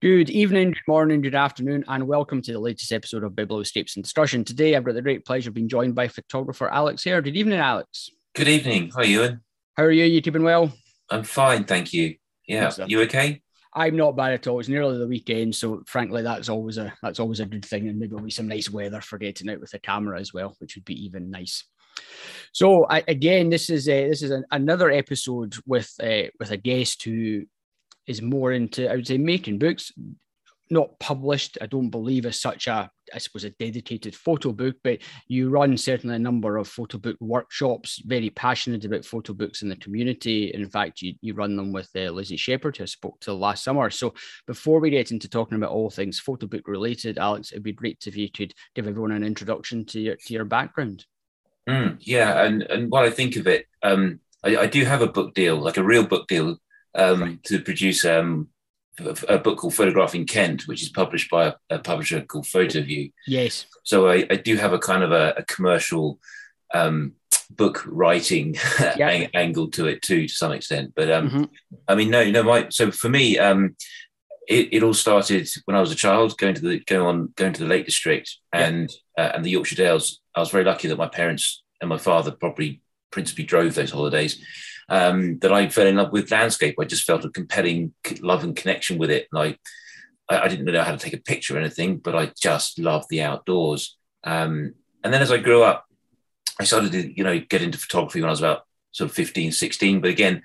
Good evening, good morning, good afternoon, and welcome to the latest episode of Biblioscapes and Discussion. Today, I've got the great pleasure of being joined by photographer Alex Hare. Good evening, Alex. Good evening. Hi, Ewan. How are you? You keeping well? I'm fine, thank you. Yeah, you okay? I'm not bad at all. It's nearly the weekend, so frankly, that's always a that's always a good thing, and maybe be some nice weather for getting out with the camera as well, which would be even nice. So I, again, this is a, this is an, another episode with uh, with a guest who is more into I would say making books, not published. I don't believe as such a I suppose a dedicated photo book, but you run certainly a number of photo book workshops. Very passionate about photo books in the community. In fact, you, you run them with uh, Lizzie Shepherd, who I spoke to last summer. So before we get into talking about all things photo book related, Alex, it'd be great if you could give everyone an introduction to your to your background. Mm, yeah, and and what I think of it, um, I, I, do have a book deal, like a real book deal, um, right. to produce um, a book called Photographing Kent, which is published by a, publisher called fotoVUE. Yes. So I, I do have a kind of a, a commercial um, book writing yep. angle to it too, to some extent. But um, mm-hmm. I mean, no, no. My so for me, um, it, it all started when I was a child, going to the going on going to the Lake District and yep. uh, and the Yorkshire Dales. I was very lucky that my parents and my father probably principally drove those holidays um, that I fell in love with landscape. I just felt a compelling love and connection with it. And I, I didn't know how to take a picture or anything, but I just loved the outdoors. Um, and then as I grew up, I started to, you know, get into photography when I was about sort of 15, 16. But again,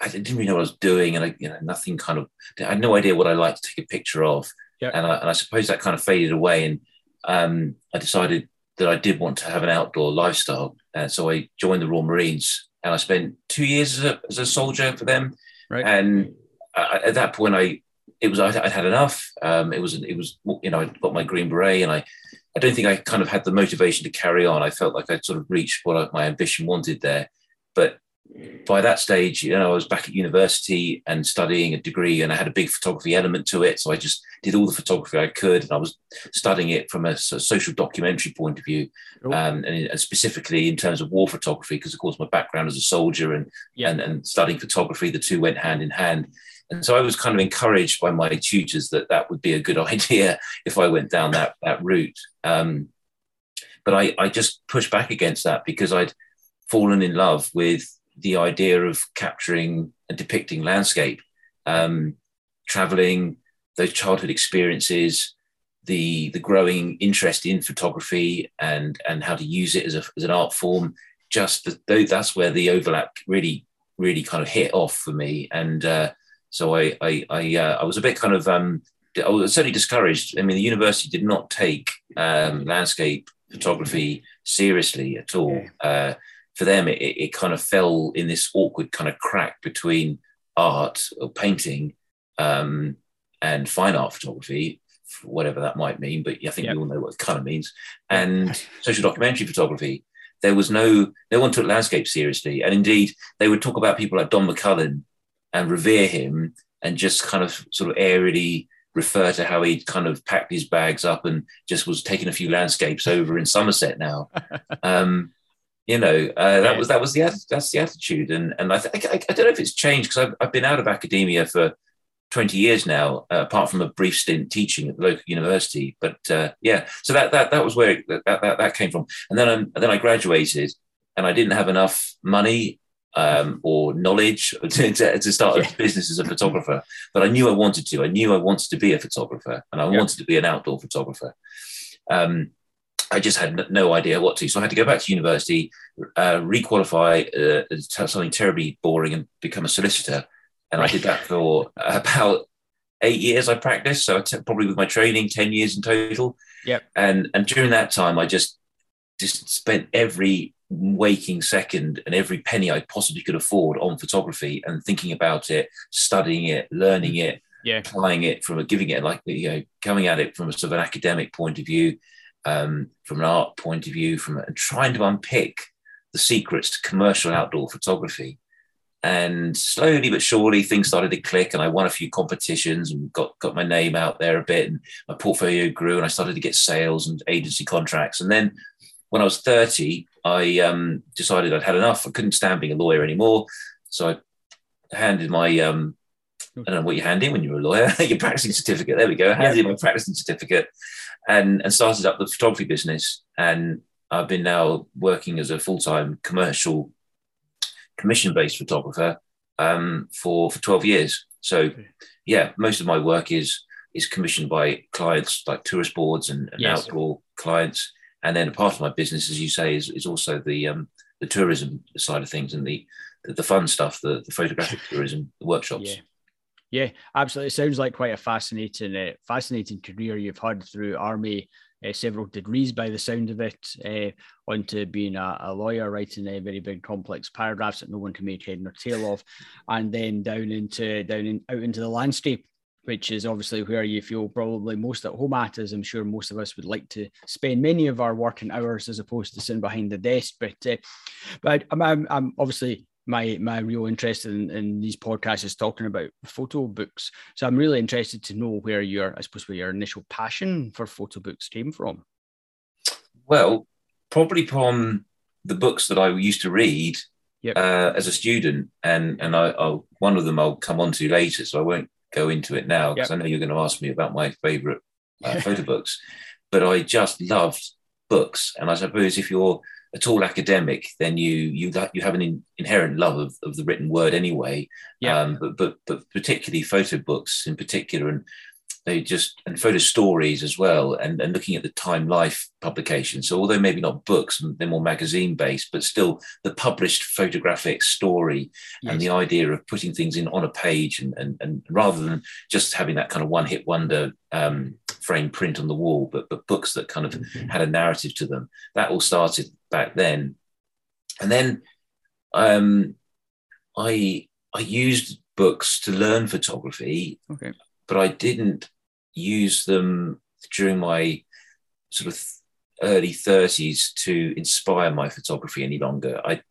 I didn't really know what I was doing. And I, you know, nothing kind of, I had no idea what I liked to take a picture of. Yeah. And, I, and I suppose that kind of faded away. And um, I decided that I did want to have an outdoor lifestyle. And so I joined the Royal Marines and I spent two years as a, as a soldier for them. Right. And I, at that point, I it was I, would had enough. Um, it was it was you know I got my green beret, and I I don't think I kind of had the motivation to carry on. I felt like I'd sort of reached what I, my ambition wanted there, but by that stage, you know, I was back at university and studying a degree, and I had a big photography element to it. So I just did all the photography I could, and I was studying it from a, social documentary point of view, um, and, and, specifically in terms of war photography, because of course my background as a soldier and, yeah. and and studying photography, the two went hand in hand. And so I was kind of encouraged by my tutors that that would be a good idea if I went down that that route. Um, but I, I just pushed back against that because I'd fallen in love with the idea of capturing and depicting landscape, um, traveling, those childhood experiences, the the growing interest in photography and and how to use it as, a, as an art form. Just the, that's where the overlap really really kind of hit off for me, and uh, so I I I, uh, I, was a bit kind of um, I was certainly discouraged. I mean, the university did not take um, landscape photography seriously at all. Uh, for them, it, it kind of fell in this awkward kind of crack between art or painting um, and fine art photography, whatever that might mean. But I think yep. we all know what it kind of means. And social documentary photography. There was no no one took landscape seriously, and indeed they would talk about people like Don McCullin and revere him, and just kind of sort of airily refer to how he'd kind of packed his bags up and just was taking a few landscapes over in Somerset now. Um, you know uh, that was that was the that's the attitude. And and I, th- I, I don't know if it's changed because I've, I've been out of academia for 20 years now uh, apart from a brief stint teaching at the local university. But uh, yeah so that that that was where it, that, that that came from. And then i then I graduated and I didn't have enough money um, or knowledge to, to, to start a business as a photographer. But I knew I wanted to. I knew I wanted to be a photographer and I yeah. wanted to be an outdoor photographer. Um, I just had no idea what to. So I had to go back to university, uh, requalify uh, something terribly boring and become a solicitor. And. I did that for about eight years. I practiced, so t- probably with my training, ten years in total. Yep. And and during that time, I just just spent every waking second and every penny I possibly could afford on photography and thinking about it, studying it, learning it, yeah. applying it from a giving it like you know coming at it from a sort of an academic point of view um, from an art point of view, from trying to unpick the secrets to commercial outdoor photography. And slowly but surely, things started to click, and I won a few competitions and got got my name out there a bit, and my portfolio grew, and I started to get sales and agency contracts. And then, when I was thirty, I um, decided I'd had enough. I couldn't stand being a lawyer anymore, so I handed my um, I don't know what you hand in when you're a lawyer. your practicing certificate. There we go. Handed yeah. in my practicing certificate, and and started up the photography business. And I've been now working as a full time commercial commission based photographer um, for for 12 years. So yeah, most of my work is is commissioned by clients like tourist boards and, and yes. outdoor clients. And then a part of my business, as you say, is, is also the um, the tourism side of things and the the, the fun stuff, the, the photographic tourism, the workshops. Yeah. Yeah, absolutely. It sounds like quite a fascinating, uh, fascinating career you've had through army, uh, several degrees by the sound of it, uh, onto being a, a, lawyer, writing a very big, complex paragraphs that no one can make head nor tail of, and then down into down in, out into the landscape which is obviously where you feel probably most at home at, as I'm sure most of us would like to spend many of our working hours as opposed to sitting behind the desk. But uh, but I'm, I'm, I'm, obviously my my real interest in, in these podcasts is talking about photo books. So I'm really interested to know where your I suppose where your initial passion for photo books came from. Well, probably from the books that I used to read yep. uh, as a student, and and I, I'll, one of them I'll come on to later, so I won't go into it now because yep. I know you're going to ask me about my favorite uh, photo books, but I just loved books. And I suppose if you're at all academic, then you you you have an in, inherent love of, of the written word anyway. Yeah. Um, but but but particularly photo books in particular, and they just and photo stories as well and, and looking at the time life publications so although maybe not books they're more magazine based but still the published photographic story yes. and the idea of putting things in on a page and, and, and rather than just having that kind of one hit wonder um, frame print on the wall but, but books that kind of mm-hmm. had a narrative to them that all started back then and then um, I I used books to learn photography okay but I didn't use them during my sort of early 30s to inspire my photography any longer. I,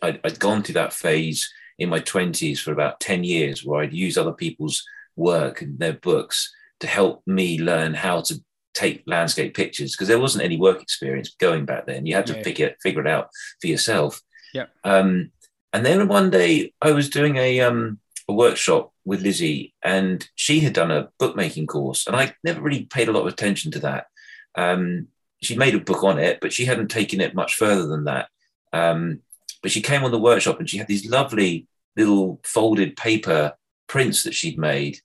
I, had gone through that phase in my 20s for about 10 years where I'd use other people's work and their books to help me learn how to take landscape pictures because there wasn't any work experience going back then. You had to yeah. pick it, figure it out for yourself. Yeah. Um, and then one day I was doing a um, a workshop with Lizzie, and she had done a bookmaking course, and I never really paid a lot of attention to that. Um, she made a book on it, but she hadn't taken it much further than that. Um, but she came on the workshop, and she had these lovely little folded paper prints that she'd made,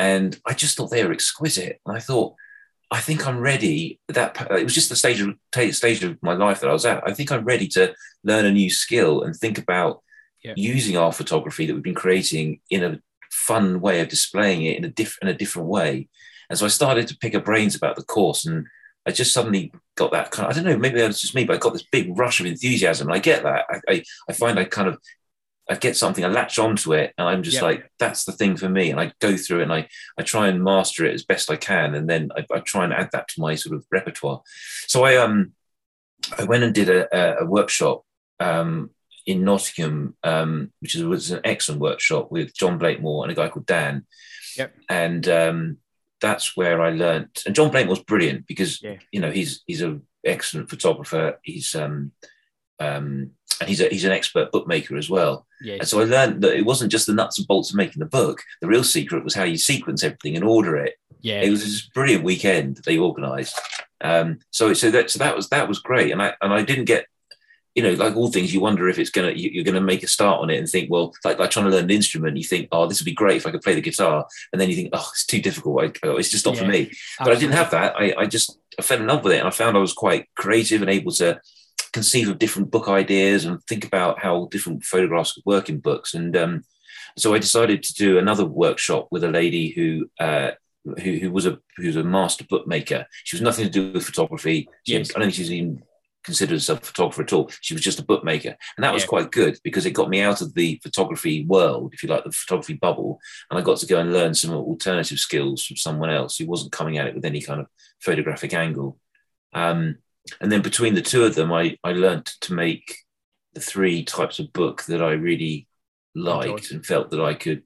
and I just thought they were exquisite. And I thought, I think I'm ready. That it was just the stage of stage of my life that I was at. I think I'm ready to learn a new skill and think about yeah. using our photography that we've been creating in a fun way of displaying it in a different in a different way. And so I started to pick up brains about the course, and I just suddenly got that kind of I don't know maybe that was just me, but I got this big rush of enthusiasm. And I get that. I I, I find I kind of I get something, I latch onto it, and I'm just yeah. like, that's the thing for me. And I go through it and I, I try and master it as best I can. And then I, I try and add that to my sort of repertoire. So I um I went and did a, a workshop um, in Nottingham, um, which is, was an excellent workshop with John Blakemore and a guy called Dan. Yep. And um, that's where I learned. And John Blakemore's brilliant because yeah. you know he's he's an excellent photographer. He's um, um, and he's a, he's an expert bookmaker as well. Yeah, and so I learned that it wasn't just the nuts and bolts of making the book. The real secret was how you sequence everything and order it. Yeah, it was this brilliant weekend that they organised. Um, so so that so that was that was great, and I and I didn't get you know, like all things, you wonder if it's gonna you're gonna make a start on it and think, well, like like trying to learn an instrument, you think, oh, this would be great if I could play the guitar, and then you think, oh, it's too difficult. I, oh, it's just not yeah, for me. But absolutely. I didn't have that. I, I just I fell in love with it, and I found I was quite creative and able to conceive of different book ideas and think about how different photographs could work in books. And um, so I decided to do another workshop with a lady who. Uh, who, who was a who's a master bookmaker. She was nothing to do with photography. She, yes. I don't think she's even considered herself a photographer at all. She was just a bookmaker. And that was yeah. quite good because it got me out of the photography world, if you like, the photography bubble. And I got to go and learn some alternative skills from someone else who wasn't coming at it with any kind of photographic angle. Um, and then between the two of them, I, I learned to make the three types of book that I really liked and felt that I could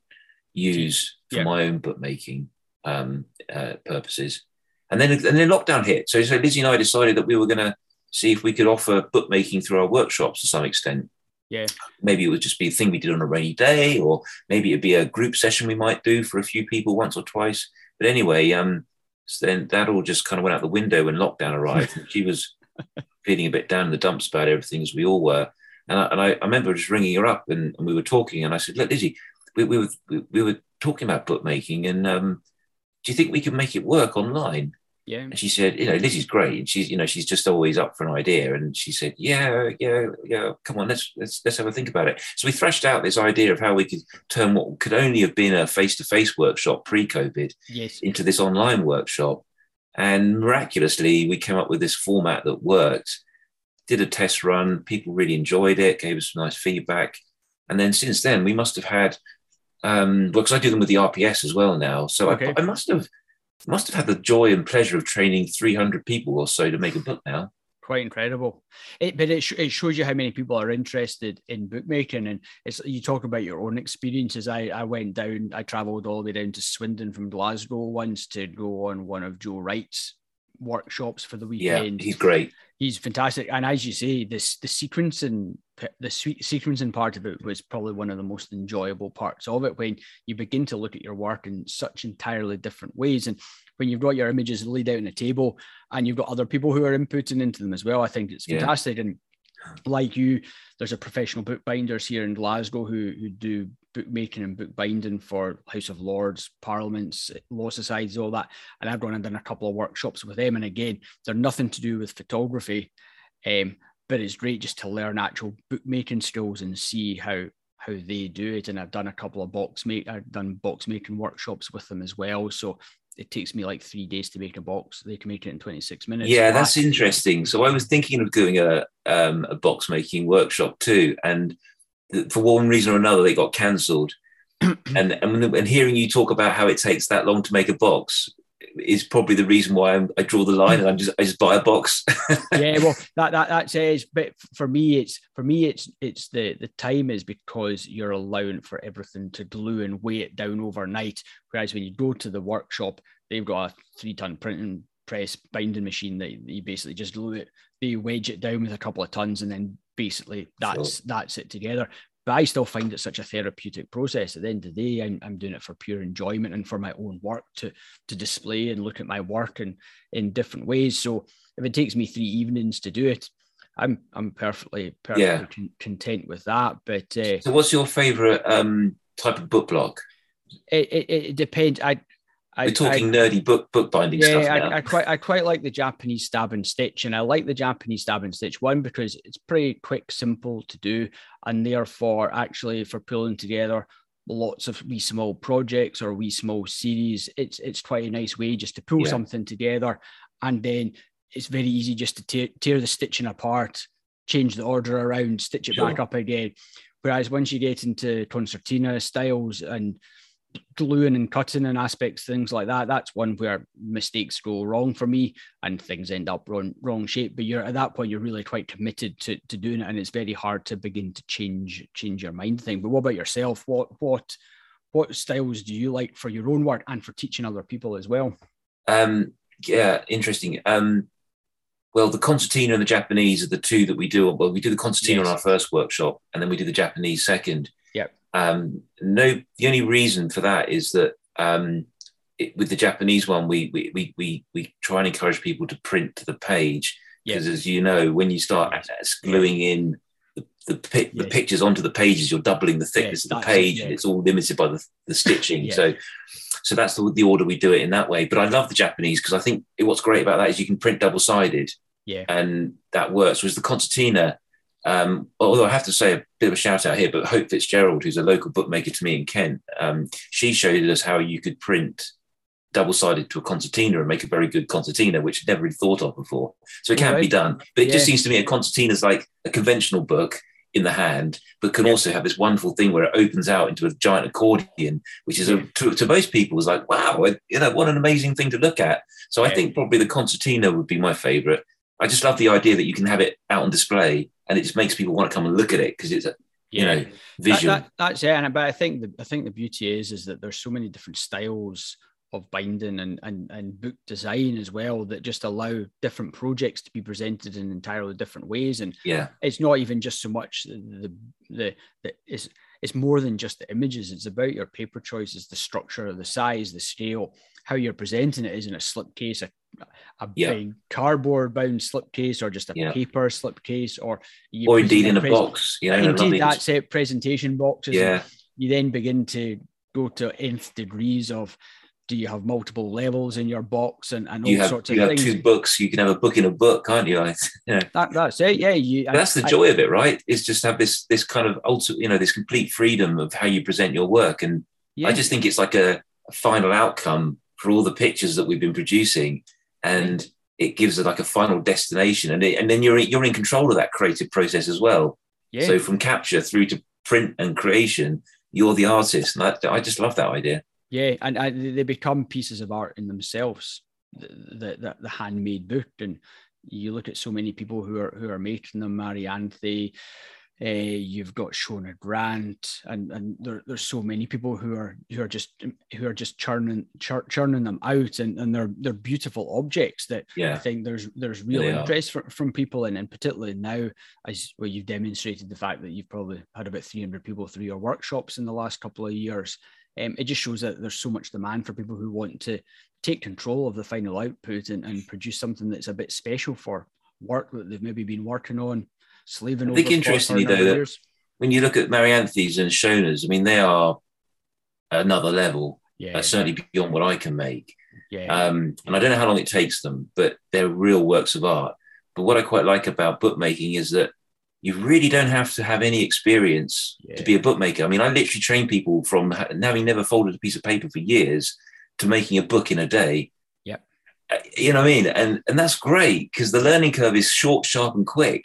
use for yeah. my own bookmaking um, uh, purposes. And then, and then lockdown hit. So, so Lizzie and I decided that we were going to see if we could offer bookmaking through our workshops to some extent. Yeah. Maybe it would just be a thing we did on a rainy day, or maybe it'd be a group session we might do for a few people once or twice. But anyway, um, so then that all just kind of went out the window when lockdown arrived. and she was feeling a bit down in the dumps about everything, as we all were. And I, and I, I remember just ringing her up and, and, we were talking, and I said, "Look, Lizzie, we, we were we, we, were talking about bookmaking, and um, do you think we could make it work online?" Yeah. And she said, you know, Lizzie's great. And she's, you know, she's just always up for an idea. And she said, yeah, yeah, yeah, come on, let's let's let's have a think about it. So we thrashed out this idea of how we could turn what could only have been a face-to-face workshop pre-COVID yes. into this online workshop. And miraculously, we came up with this format that worked. Did a test run, people really enjoyed it, gave us some nice feedback. And then since then, we must have had um, well, because I do them with the RPS as well now. So okay. I, I must have must have had the joy and pleasure of training 300 people or so to make a book now. Quite incredible. It, but it, sh- it shows you how many people are interested in bookmaking. And it's you talk about your own experiences. I, I went down, I traveled all the way down to Swindon from Glasgow once to go on one of Joe Wright's workshops for the weekend. Yeah, he's great. He's fantastic. And as you say, this the sequencing the sequencing part of it was probably one of the most enjoyable parts of it when you begin to look at your work in such entirely different ways and when you've got your images laid out on a table and you've got other people who are inputting into them as well i think it's fantastic yeah. and like you there's a professional bookbinders here in glasgow who, who do bookmaking and bookbinding for house of lords parliaments law societies all that and i've gone and done a couple of workshops with them and again they're nothing to do with photography um, but it's great just to learn actual bookmaking skills and see how how they do it. And I've done a couple of box make I've done box making workshops with them as well. So it takes me like three days to make a box. They can make it in 26 minutes. Yeah, that's interesting. So I was thinking of doing a um, a box making workshop too, and for one reason or another, they got cancelled. and, and and hearing you talk about how it takes that long to make a box is probably the reason why I'm, i draw the line and I'm just I just buy a box. yeah, well, that that that says, but for me, it's for me, it's it's the the time is because you're allowing for everything to glue and weigh it down overnight. Whereas when you go to the workshop, they've got a three ton printing press binding machine that you basically just glue it, they wedge it down with a couple of tons, and then basically that's sure. that's it together but I still find it such a therapeutic process. At the end of the day, I'm, I'm doing it for pure enjoyment and for my own work to to display and look at my work and in different ways. So if it takes me three evenings to do it, I'm I'm perfectly perfectly yeah. con- content with that. But uh, so, what's your favorite um, type of book block? It, it, it depends. I we're talking I, nerdy book bookbinding yeah, stuff. Yeah, I, I, quite I quite like the Japanese stab and stitch, and I like the Japanese stab and stitch one because it's pretty quick, simple to do, and therefore actually for pulling together lots of wee small projects or wee small series, it's it's quite a nice way just to pull yeah. something together, and then it's very easy just to tear, tear the stitching apart, change the order around, stitch it sure. back up again. Whereas once you get into concertina styles and gluing and cutting and aspects, things like that. That's one where mistakes go wrong for me and things end up wrong, wrong shape. But you're at that point, you're really quite committed to, to doing it, and it's very hard to begin to change change your mind thing. But what about yourself? What what what styles do you like for your own work and for teaching other people as well? Um, yeah, interesting. Um, well, the concertina and the Japanese are the two that we do. Well, we do the concertina yes. on our first workshop, and then we do the Japanese second. Um, no, the only reason for that is that um, it, with the Japanese one, we, we we we we try and encourage people to print to the page because, as you know, when you start gluing in the, the, the yeah. pictures onto the pages, you're doubling the thickness yeah, of the page, yeah. and it's all limited by the, the stitching. So, so that's the, the order we do it in that way. But I love the Japanese because I think what's great about that is you can print double sided, yeah, and that works. Whereas the concertina um, although I have to say a bit of a shout out here, but Hope Fitzgerald, who's a local bookmaker to me in Kent, um, she showed us how you could print double sided to a concertina and make a very good concertina, which I'd never really thought of before. So it can right. be done. But it yeah. just seems to me a concertina is like a conventional book in the hand, but can yeah. also have this wonderful thing where it opens out into a giant accordion, which is a, to, to, most people is like, wow, you know, what an amazing thing to look at. So I think probably the concertina would be my favorite. I just love the idea that you can have it out on display and it just makes people want to come and look at it because it's a you know visual. That, that, that's it. And but I think the I think the beauty is is that there's so many different styles of binding and, and and book design as well that just allow different projects to be presented in entirely different ways and yeah it's not even just so much the the, the it's it's more than just the images it's about your paper choices the structure the size the scale how you're presenting it is in a slipcase a, a yeah. big cardboard bound slipcase or just a yeah. paper slipcase or or indeed in a box you know indeed that's it presentation boxes yeah you then begin to go to nth degrees of do you have multiple levels in your box and, and all have, sorts of you things? have two books. You can have a book in a book, can't you? yeah. That, that's it. Yeah. You, that's the joy I, of it, right? Is just have this this kind of ultimate, you know, this complete freedom of how you present your work. And yeah. I just think it's like a, a, final outcome for all the pictures that we've been producing, and it gives it like a final destination. And it, and then you're you're in control of that creative process as well. Yeah. So from capture through to print and creation, you're the artist. And I, I just love that idea. Yeah, and, and they become pieces of art in themselves. The, the, the handmade book, and you look at so many people who are who are making them. Marianthe, uh, you've got Shona Grant, and and there, there's so many people who are who are just who are just churning chur, churning them out, and, and they're they're beautiful objects that yeah. I think there's there's real interest from, from people, and and particularly now as well, you've demonstrated the fact that you've probably had about 300 people through your workshops in the last couple of years um, it just shows that there's so much demand for people who want to take control of the final output and, and produce something that's a bit special for work that they've maybe been working on, slaving I think interestingly though, that when you look at Marianthe's and Shona's, I mean, they are another level, yeah. Uh, certainly beyond what I can make. Yeah. Um, and I don't know how long it takes them, but they're real works of art. But what I quite like about bookmaking is that you really don't have to have any experience yeah. to be a bookmaker. I mean, I literally train people from having never folded a piece of paper for years to making a book in a day. Yeah. Uh, you know what I mean? And and that's great because the learning curve is short, sharp, and quick.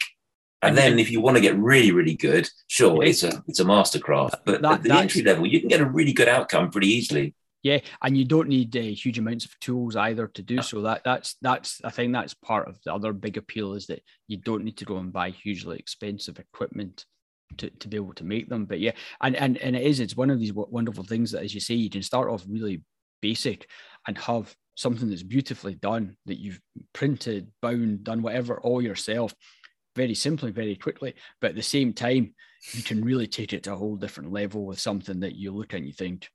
And, and then if you want to get really, really good, sure, it's a it's a mastercraft. But that, at the entry level, you can get a really good outcome pretty easily. Yeah, and you don't need uh, huge amounts of tools either to do so. That that's that's I think that's part of the other big appeal is that you don't need to go and buy hugely expensive equipment to, to be able to make them. But yeah, and and and it is it's one of these wonderful things that, as you say, you can start off really basic and have something that's beautifully done that you've printed, bound, done whatever all yourself, very simply, very quickly. But at the same time, you can really take it to a whole different level with something that you look at and you think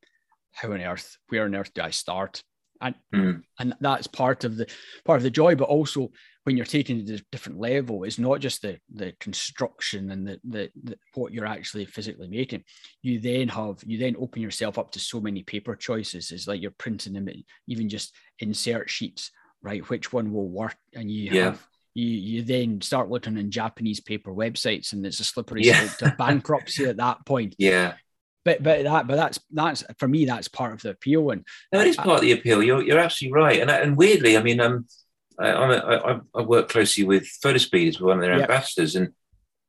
how on earth, where on earth do I start? And mm. and that's part of the part of the joy, but also when you're taking it to a different level, it's not just the the construction and the, the, the what you're actually physically making. You then have you then open yourself up to so many paper choices. It's like you're printing them, even just insert sheets, right? Which one will work? And you yeah. have you you then start looking in Japanese paper websites, and it's a slippery yeah. slope to bankruptcy at that point. Yeah, but but that but that's that's for me that's part of the appeal and no, it is part I, of the appeal you're, you're absolutely right and and weirdly i mean um I, I'm a, I, I work closely with Fotospeed as one of their yep. ambassadors and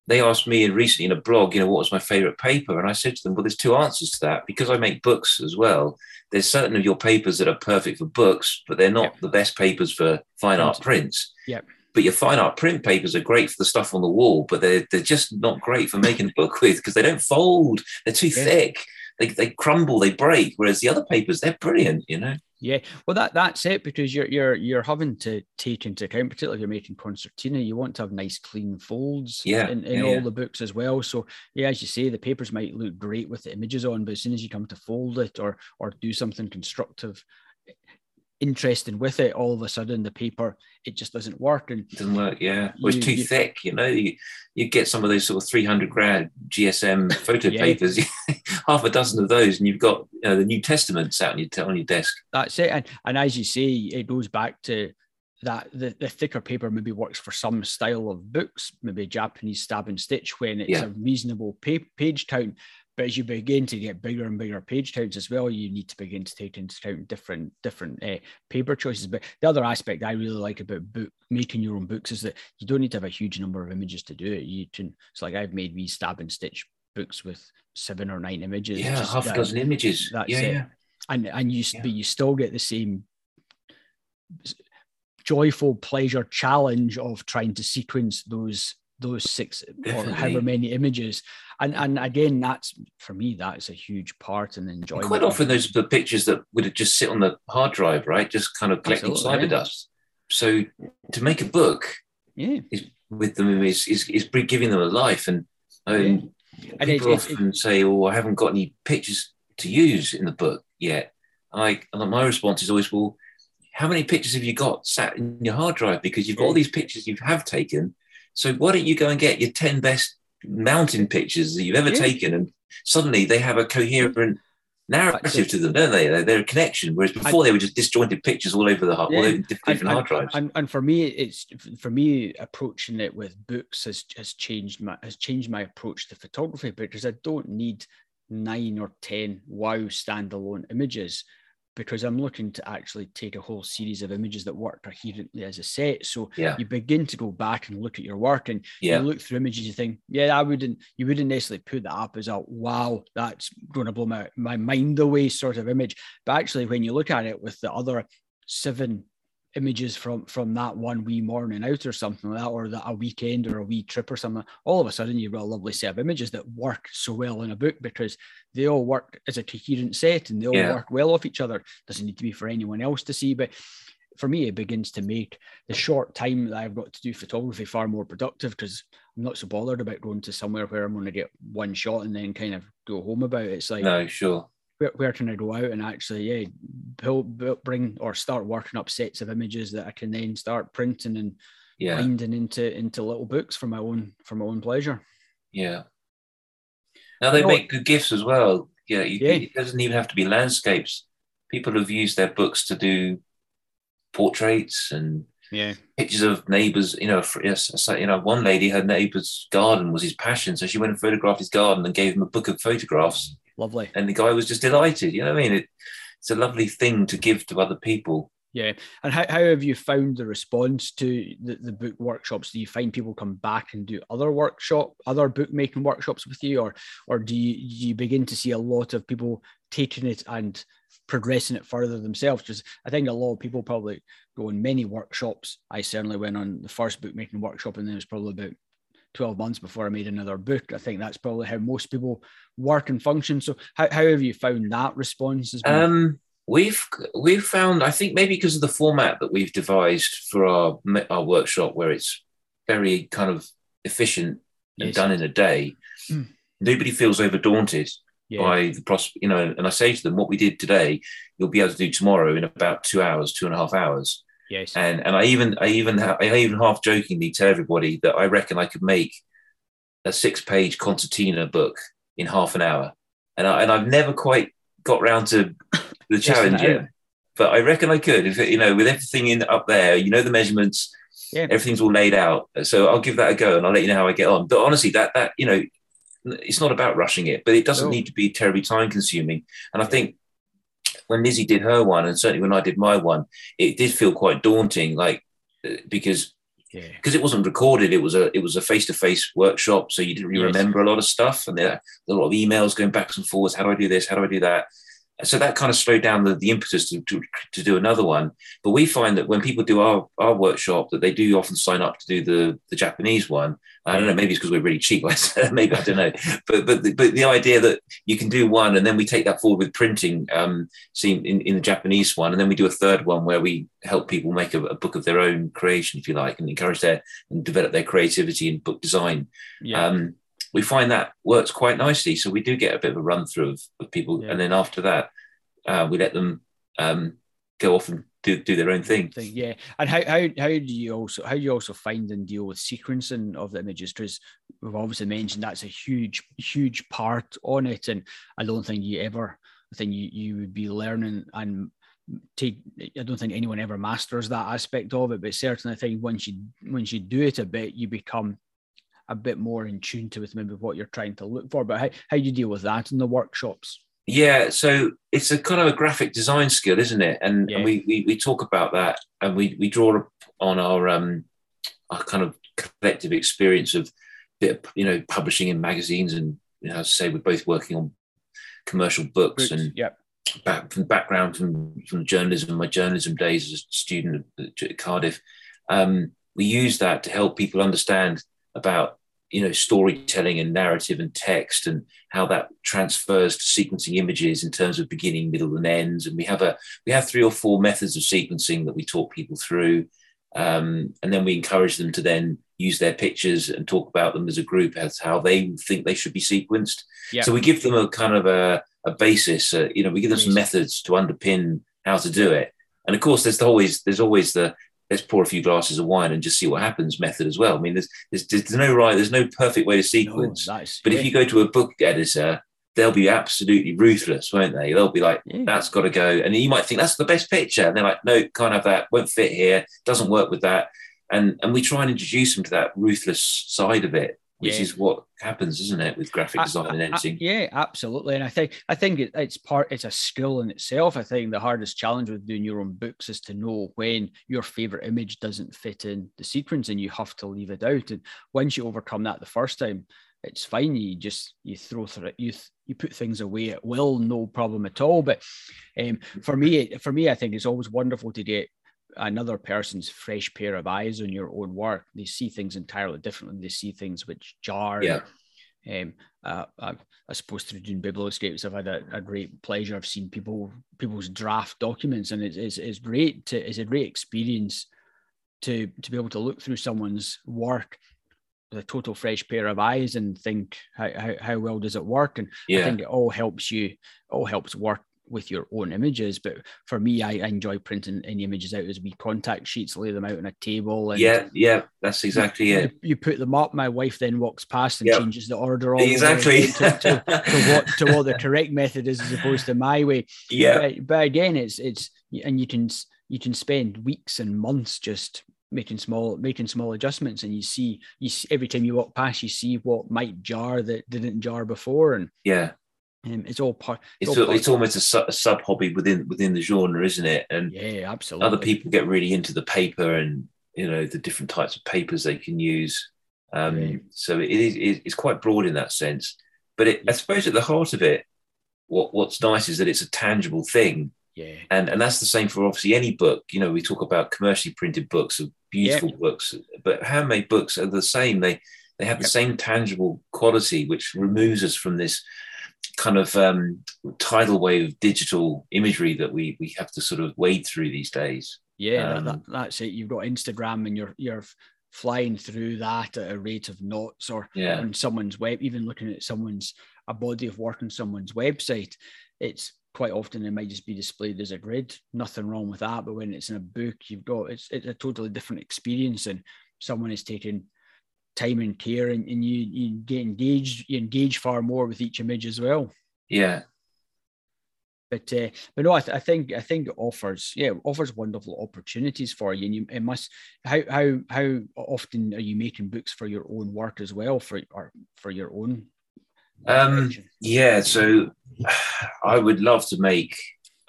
they asked me recently in a blog, you know, what was my favorite paper? And I said to them, well, there's two answers to that. Because I make books as well, there's certain of your papers that are perfect for books, but they're not yep. the best papers for fine art prints. Yep. But your fine art print papers are great for the stuff on the wall, but they're, they're just not great for making a book with because they don't fold. They're too yeah. thick. They, they crumble, they break. Whereas the other papers, they're brilliant, you know? Yeah, well, that that's it because you're you're you're having to take into account, particularly if you're making concertina, you want to have nice clean folds yeah, in, in yeah, all yeah. the books as well. So yeah, as you say, the papers might look great with the images on, but as soon as you come to fold it or or do something constructive, interesting with it, all of a sudden the paper it just doesn't work and it doesn't work. Yeah, well, it's too you, thick. You know, you, you get some of those sort of three hundred grad GSM photo yeah. papers, half a dozen of those, and you've got you know, the New Testament sat on your on your desk. That's it, and and as you say, it goes back to that the, the thicker paper maybe works for some style of books, maybe Japanese stab and stitch when it's yeah. a reasonable page, page count. But as you begin to get bigger and bigger page counts as well, you need to begin to take into account different different uh, paper choices. But the other aspect I really like about book making your own books is that you don't need to have a huge number of images to do it. You can it's like I've made these stab and stitch books with seven or nine images. Yeah, just, half a dozen images. That's yeah, it. Yeah. And and you yeah. but you still get the same joyful pleasure challenge of trying to sequence those those six Definitely. or however many images. And and again, that's for me, that's a huge part and enjoyment. Quite often, those are the pictures that would just sit on the hard drive, right? Just kind of collecting cyber yeah. dust. So to make a book, yeah, is, with them is, is is giving them a life. And um, yeah. and people it, often it, say, "Oh, I haven't got any pictures to use in the book yet." I and my response is always, "Well." How many pictures have you got sat in your hard drive? Because you've got all these pictures you have taken, so why don't you go and get your 10 best mountain pictures that you've ever yeah. taken? And suddenly they have a coherent narrative to them, don't they? They're, they're a connection. Whereas before they were just disjointed pictures all over the yeah. all over different and, hard drives. And, and for me, it's for me approaching it with books has has changed my has changed my approach to photography because I don't need nine or ten wow standalone images because I'm looking to actually take a whole series of images that work coherently as a set. So yeah. you begin to go back and look at your work and yeah. you look through images, you think, yeah, I wouldn't, you wouldn't necessarily put that up as a wow, that's going to blow my, my mind away sort of image. But actually, when you look at it with the other seven images from from that one wee morning out or something like that, or that a weekend or a wee trip or something, all of a sudden you've got a lovely set of images that work so well in a book because they all work as a coherent set and they all yeah. work well off each other. Doesn't need to be for anyone else to see, but for me, it begins to make the short time that I've got to do photography far more productive because I'm not so bothered about going to somewhere where I'm going to get one shot and then kind of go home about it. It's like, no, sure where, where can I go out and actually, yeah, build, build, bring or start working up sets of images that I can then start printing and yeah. binding into into little books for my own for my own pleasure. Yeah. Now they you know, make good gifts as well. Yeah, you, yeah, it doesn't even have to be landscapes. People have used their books to do portraits and yeah pictures of neighbors you know yes you know one lady her neighbor's garden was his passion so she went and photographed his garden and gave him a book of photographs Lovely. And the guy was just delighted. You know what I mean? It, it's a lovely thing to give to other people. Yeah. And how, how have you found the response to the, the book workshops? Do you find people come back and do other workshop, other bookmaking workshops with you, or or do you, do you begin to see a lot of people taking it and progressing it further themselves? Because I think a lot of people probably go on many workshops. I certainly went on the first bookmaking workshop, and then it was probably about 12 months before I made another book. I think that's probably how most people work and function. So how, how have you found that response as well? Um, we've we've found I think maybe because of the format that we've devised for our our workshop where it's very kind of efficient and yes. done in a day. Mm. Nobody feels over daunted yeah. by the prospect, you know. And I say to them, what we did today, you'll be able to do tomorrow in about two hours, two and a half hours. Yes. And and I even I even I even half jokingly tell everybody that I reckon I could make a six page concertina book in half an hour, and I, and I've never quite got round to the challenge yet. But I reckon I could if you know with everything in up there, you know the measurements, yeah. everything's all laid out. So I'll give that a go, and I'll let you know how I get on. But honestly, that that you know, it's not about rushing it, but it doesn't no. need to be terribly time consuming. And I think when Lizzie did her one, and certainly when I did my one, it did feel quite daunting, like uh, because because yeah. it wasn't recorded. It was a it was a face to face workshop, so you didn't really yes. remember a lot of stuff, and there a lot of emails going back and forwards. How do I do this? How do I do that? So that kind of slowed down the, the impetus to, to, to, do another one. But we find that when people do our, our workshop, that they do often sign up to do the, the Japanese one. I don't know, maybe it's because we're really cheap. maybe I don't know. But but the, but the idea that you can do one and then we take that forward with printing, um, in, in the Japanese one, and then we do a third one where we help people make a, a book of their own creation, if you like, and encourage their and develop their creativity in book design. Yeah. Um, we find that works quite nicely. So we do get a bit of a run through of, of people, yeah. and then after that, uh, we let them um, go off and do, do their own thing. Yeah, and how, how how do you also how do you also find and deal with sequencing of the images? Because we've obviously mentioned that's a huge huge part on it, and I don't think you ever I think you you would be learning and take I don't think anyone ever masters that aspect of it, but certainly I think once you once you do it a bit, you become a bit more in tune to with maybe what you're trying to look for. But how, how do you deal with that in the workshops? Yeah, so it's a kind of a graphic design skill, isn't it? And, yeah. and we, we, we talk about that, and we we draw on our um our kind of collective experience of bit of, you know publishing in magazines, and you know, as I say, we're both working on commercial books, books and yep. back from background from from journalism, my journalism days as a student at Cardiff. Um, we use that to help people understand about you know storytelling and narrative and text and how that transfers to sequencing images in terms of beginning middle and ends. And we have a we have three or four methods of sequencing that we talk people through. Um, and then we encourage them to then use their pictures and talk about them as a group as how they think they should be sequenced. Yep. so we give them a kind of a, a basis uh, you know we give them some methods to underpin how to do it. And of course there's always there's always the let's pour a few glasses of wine and just see what happens method as well. I mean, there's there's, there's no right, there's no perfect way to sequence. No, nice. But yeah. if you go to a book editor, they'll be absolutely ruthless, won't they? They'll be like, yeah. that's got to go. And you might think that's the best picture. And they're like, no, can't have that, won't fit here, doesn't work with that. And and we try and introduce them to that ruthless side of it which yeah. is what happens, isn't it, with graphic design I, and editing? I, yeah, absolutely. And I think I think it, it's part it's a skill in itself. I think the hardest challenge with doing your own books is to know when your favorite image doesn't fit in the sequence, and you have to leave it out. And once you overcome that the first time, it's fine. You just you throw through it. You you put things away at will, no problem at all. But um, for me, for me, I think it's always wonderful to get another person's fresh pair of eyes on your own work. They see things entirely differently. They see things which jar. Yeah. Um, uh, I, I, suppose through doing biblioscapes, I've had a, a, great pleasure. I've seen people people's draft documents, and it's, it's, it's great to it's a great experience to to be able to look through someone's work with a total fresh pair of eyes and think how, how, how well does it work and yeah. i think it all helps you all helps work with your own images. But for me, I, I, enjoy printing any images out as we contact sheets, lay them out on a table. And yeah, yeah, that's exactly you, it. You put them up. My wife then walks past and yep. changes the order all exactly to, to, to, what to what the correct method is as opposed to my way. Yeah, but, but again, it's it's and you can you can spend weeks and months just making small making small adjustments and you see you see, every time you walk past you see what might jar that didn't jar before and yeah um, it's all part. It's, it's, all it's almost a, su- a, sub hobby within within the genre, isn't it? And yeah, absolutely. Other people get really into the paper and you know the different types of papers they can use. Um, yeah. So it is it's quite broad in that sense. But it, yeah. I suppose at the heart of it, what what's nice is that it's a tangible thing. Yeah. And and that's the same for obviously any book. You know, we talk about commercially printed books, beautiful yeah. books, but handmade books are the same. They they have the same tangible quality, which removes us from this kind of um, tidal wave of digital imagery that we we have to sort of wade through these days. Yeah, um, that, that's it. You've got Instagram, and you're you're flying through that at a rate of knots, or yeah. on someone's web, even looking at someone's a body of work on someone's website. It's quite often it might just be displayed as a grid. Nothing wrong with that, but when it's in a book, you've got it's it's a totally different experience, and someone is taking time and care and, and you you get engaged you engage far more with each image as well. Yeah. But uh, but no I, th- I think i think it offers yeah it offers wonderful opportunities for you and you it must how how how often are you making books for your own work as well for or for your own um yeah so i would love to make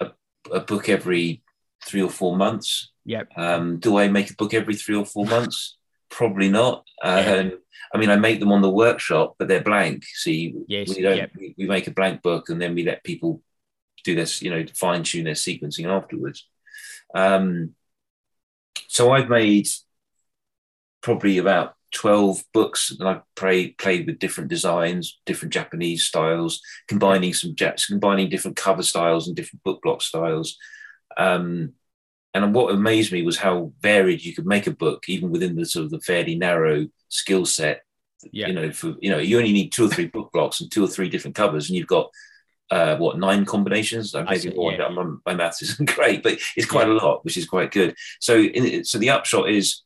a, a book every three or four months. Yeah um do i make a book every three or four months Probably not. Um, I mean, I make them on the workshop, but they're blank. See, yes, we don't. Yep. We, we make a blank book, and then we let people do this, you know, fine tune their sequencing afterwards. Um, so I've made probably about 12 books and I've played, played with different designs, different Japanese styles, combining some jets, combining different cover styles and different book block styles. Um, and what amazed me was how varied you could make a book, even within the sort of the fairly narrow skill set. Yeah. You know, for you know, you only need two or three book blocks and two or three different covers, and you've got uh, what nine combinations? I maybe more. Yeah. My, maths isn't great, but it's quite yeah. a lot, which is quite good. So, in, so the upshot is,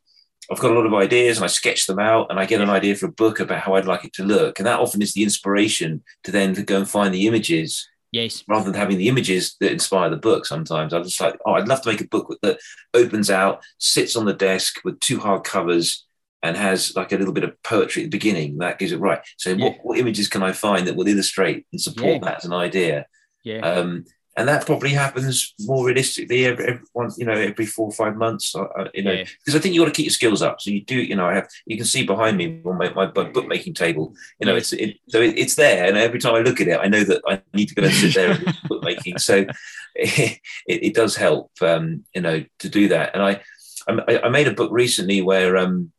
I've got a lot of ideas, and I sketch them out, and I get an idea for a book about how I'd like it to look, and that often is the inspiration to then to go and find the images Yes. Rather than having the images that inspire the book, sometimes I'm just like, oh, I'd love to make a book that opens out, sits on the desk with two hard covers, and has like a little bit of poetry at the beginning. That gives it right. So, yeah. what, what, images can I find that will illustrate and support yeah. that as an idea? Yeah. Um, and that probably happens more realistically every, every one, you know, every four or five months, uh, uh you know, because yeah. I think you got to keep your skills up. So you do, you know, I have, you can see behind me on my, my bookmaking table, you know, it's, it, so it, it's there. And every time I look at it, I know that I need to go and sit there and bookmaking. So it, it, does help, um, you know, to do that. And I, I, I made a book recently where, um,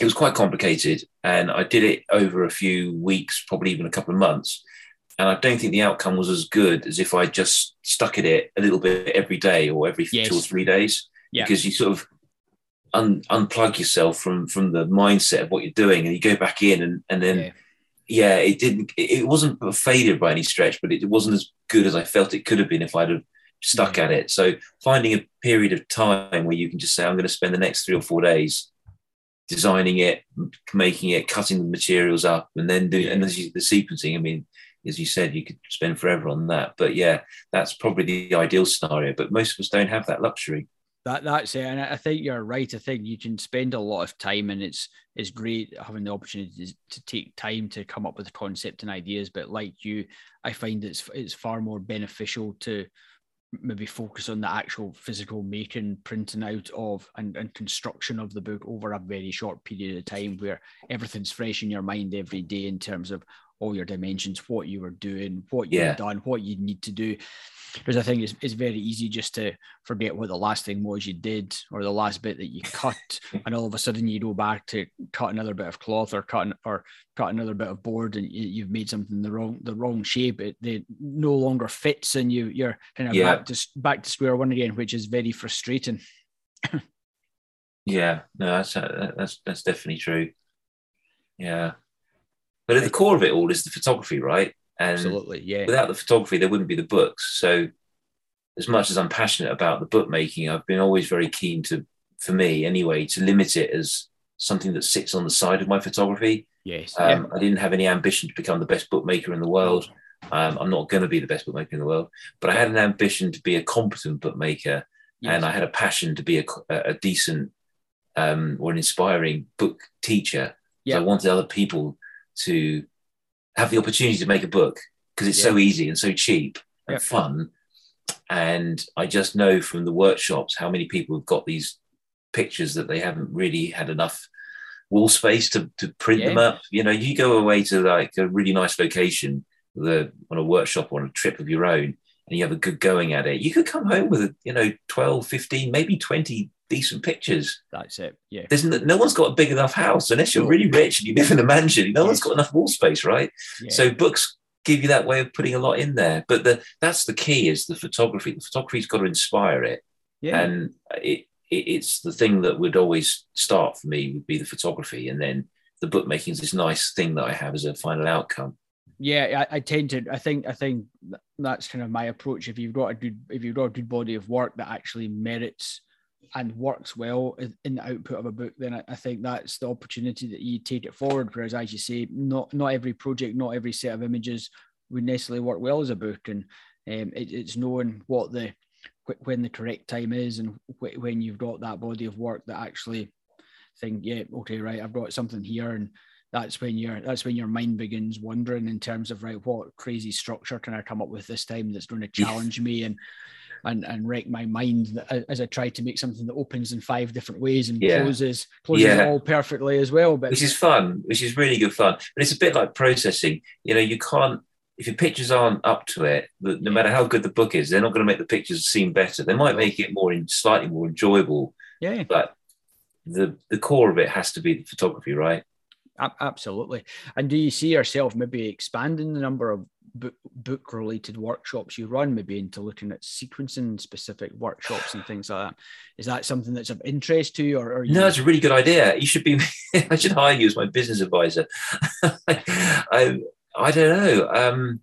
it was quite complicated, and I did it over a few weeks, probably even a couple of months. And I don't think the outcome was as good as if I just stuck at it a little bit every day or every yes. two or three days, yeah. because you sort of un- unplug yourself from from the mindset of what you're doing, and you go back in, and and then. Yeah yeah, it didn't. It wasn't a failure by any stretch, but it wasn't as good as I felt it could have been if I'd have stuck mm. at it. So finding a period of time where you can just say, I'm going to spend the next three or four days designing it, making it, cutting the materials up, and then doing and the sequencing. I mean, as you said, you could spend forever on that. But yeah, that's probably the ideal scenario. But most of us don't have that luxury. That that's it, and I think you're right. I think you can spend a lot of time, and it's it's great having the opportunity to take time to come up with concept and ideas. But like you, I find it's it's far more beneficial to maybe focus on the actual physical making, printing out of, and, and construction of the book over a very short period of time where everything's fresh in your mind every day in terms of all your dimensions, what you were doing, what you've yeah. done, what you need to do. Because I think it's, it's very easy just to forget what the last thing was you did or the last bit that you cut, and all of a sudden you go back to cut another bit of cloth or cut or cut another bit of board, and you, have made something the wrong the wrong shape. It no longer fits, and you you're kind of yeah. back to back to square one again, which is very frustrating. yeah, no, that's uh, that's that's definitely true. Yeah. But at the core of it all is the photography, right? And Absolutely, yeah. Without the photography, there wouldn't be the books. So, as much as I'm passionate about the bookmaking, I've been always very keen to, for me anyway, to limit it as something that sits on the side of my photography. Yes. Um, yeah. I didn't have any ambition to become the best bookmaker in the world. Um, I'm not going to be the best bookmaker in the world, but I had an ambition to be a competent bookmaker, yes. and I had a passion to be a, a decent um, or an inspiring book teacher. Yeah. So I wanted other people to have the opportunity to make a book because it's yeah. so easy and so cheap and fun. And I just know from the workshops how many people have got these pictures that they haven't really had enough wall space to, to print yeah. them up. You know, you go away to like a really nice location the, on a workshop or on a trip of your own and you have a good going at it, you could come home with, you know, 12, 15, maybe 20 decent pictures. That's it. Yeah. There's no, no, one's got a big enough house unless you're really rich and you live in a mansion. No one's got enough wall space, right? Yeah. So books give you that way of putting a lot in there. But the that's the key is the photography. The photography's got to inspire it. Yeah. And it, it it's the thing that would always start for me would be the photography, and then the bookmaking is this nice thing that I have as a final outcome. Yeah, I, I tend to. I think. I think that's kind of my approach. If you've got a good, if you've got a good body of work that actually merits and works well in the output of a book, then I, think that's the opportunity that you take it forward. Whereas, as you say, not not every project, not every set of images would necessarily work well as a book, and um, it, it's knowing what the when the correct time is and when you've got that body of work that actually think, yeah, okay, right, I've got something here, and that's when your that's when your mind begins wondering in terms of right, what crazy structure can I come up with this time that's going to challenge me? And and, and wreck my mind uh, as I try to make something that opens in five different ways and yeah. closes closes yeah. all perfectly as well. But which is fun, which is really good fun. But it's a bit like processing. You know, you can't if your pictures aren't up to it, no matter how good the book is, they're not going to make the pictures seem better. They might make it more slightly more enjoyable. Yeah. But the the core of it has to be the photography, right? Absolutely. And do you see yourself maybe expanding the number of book, book related workshops you run, maybe into looking at sequencing specific workshops and things like that? Is that something that's of interest to you? Or, or you... no, it's a really good idea. You should be. I should hire you as my business advisor. I, I don't know. Um,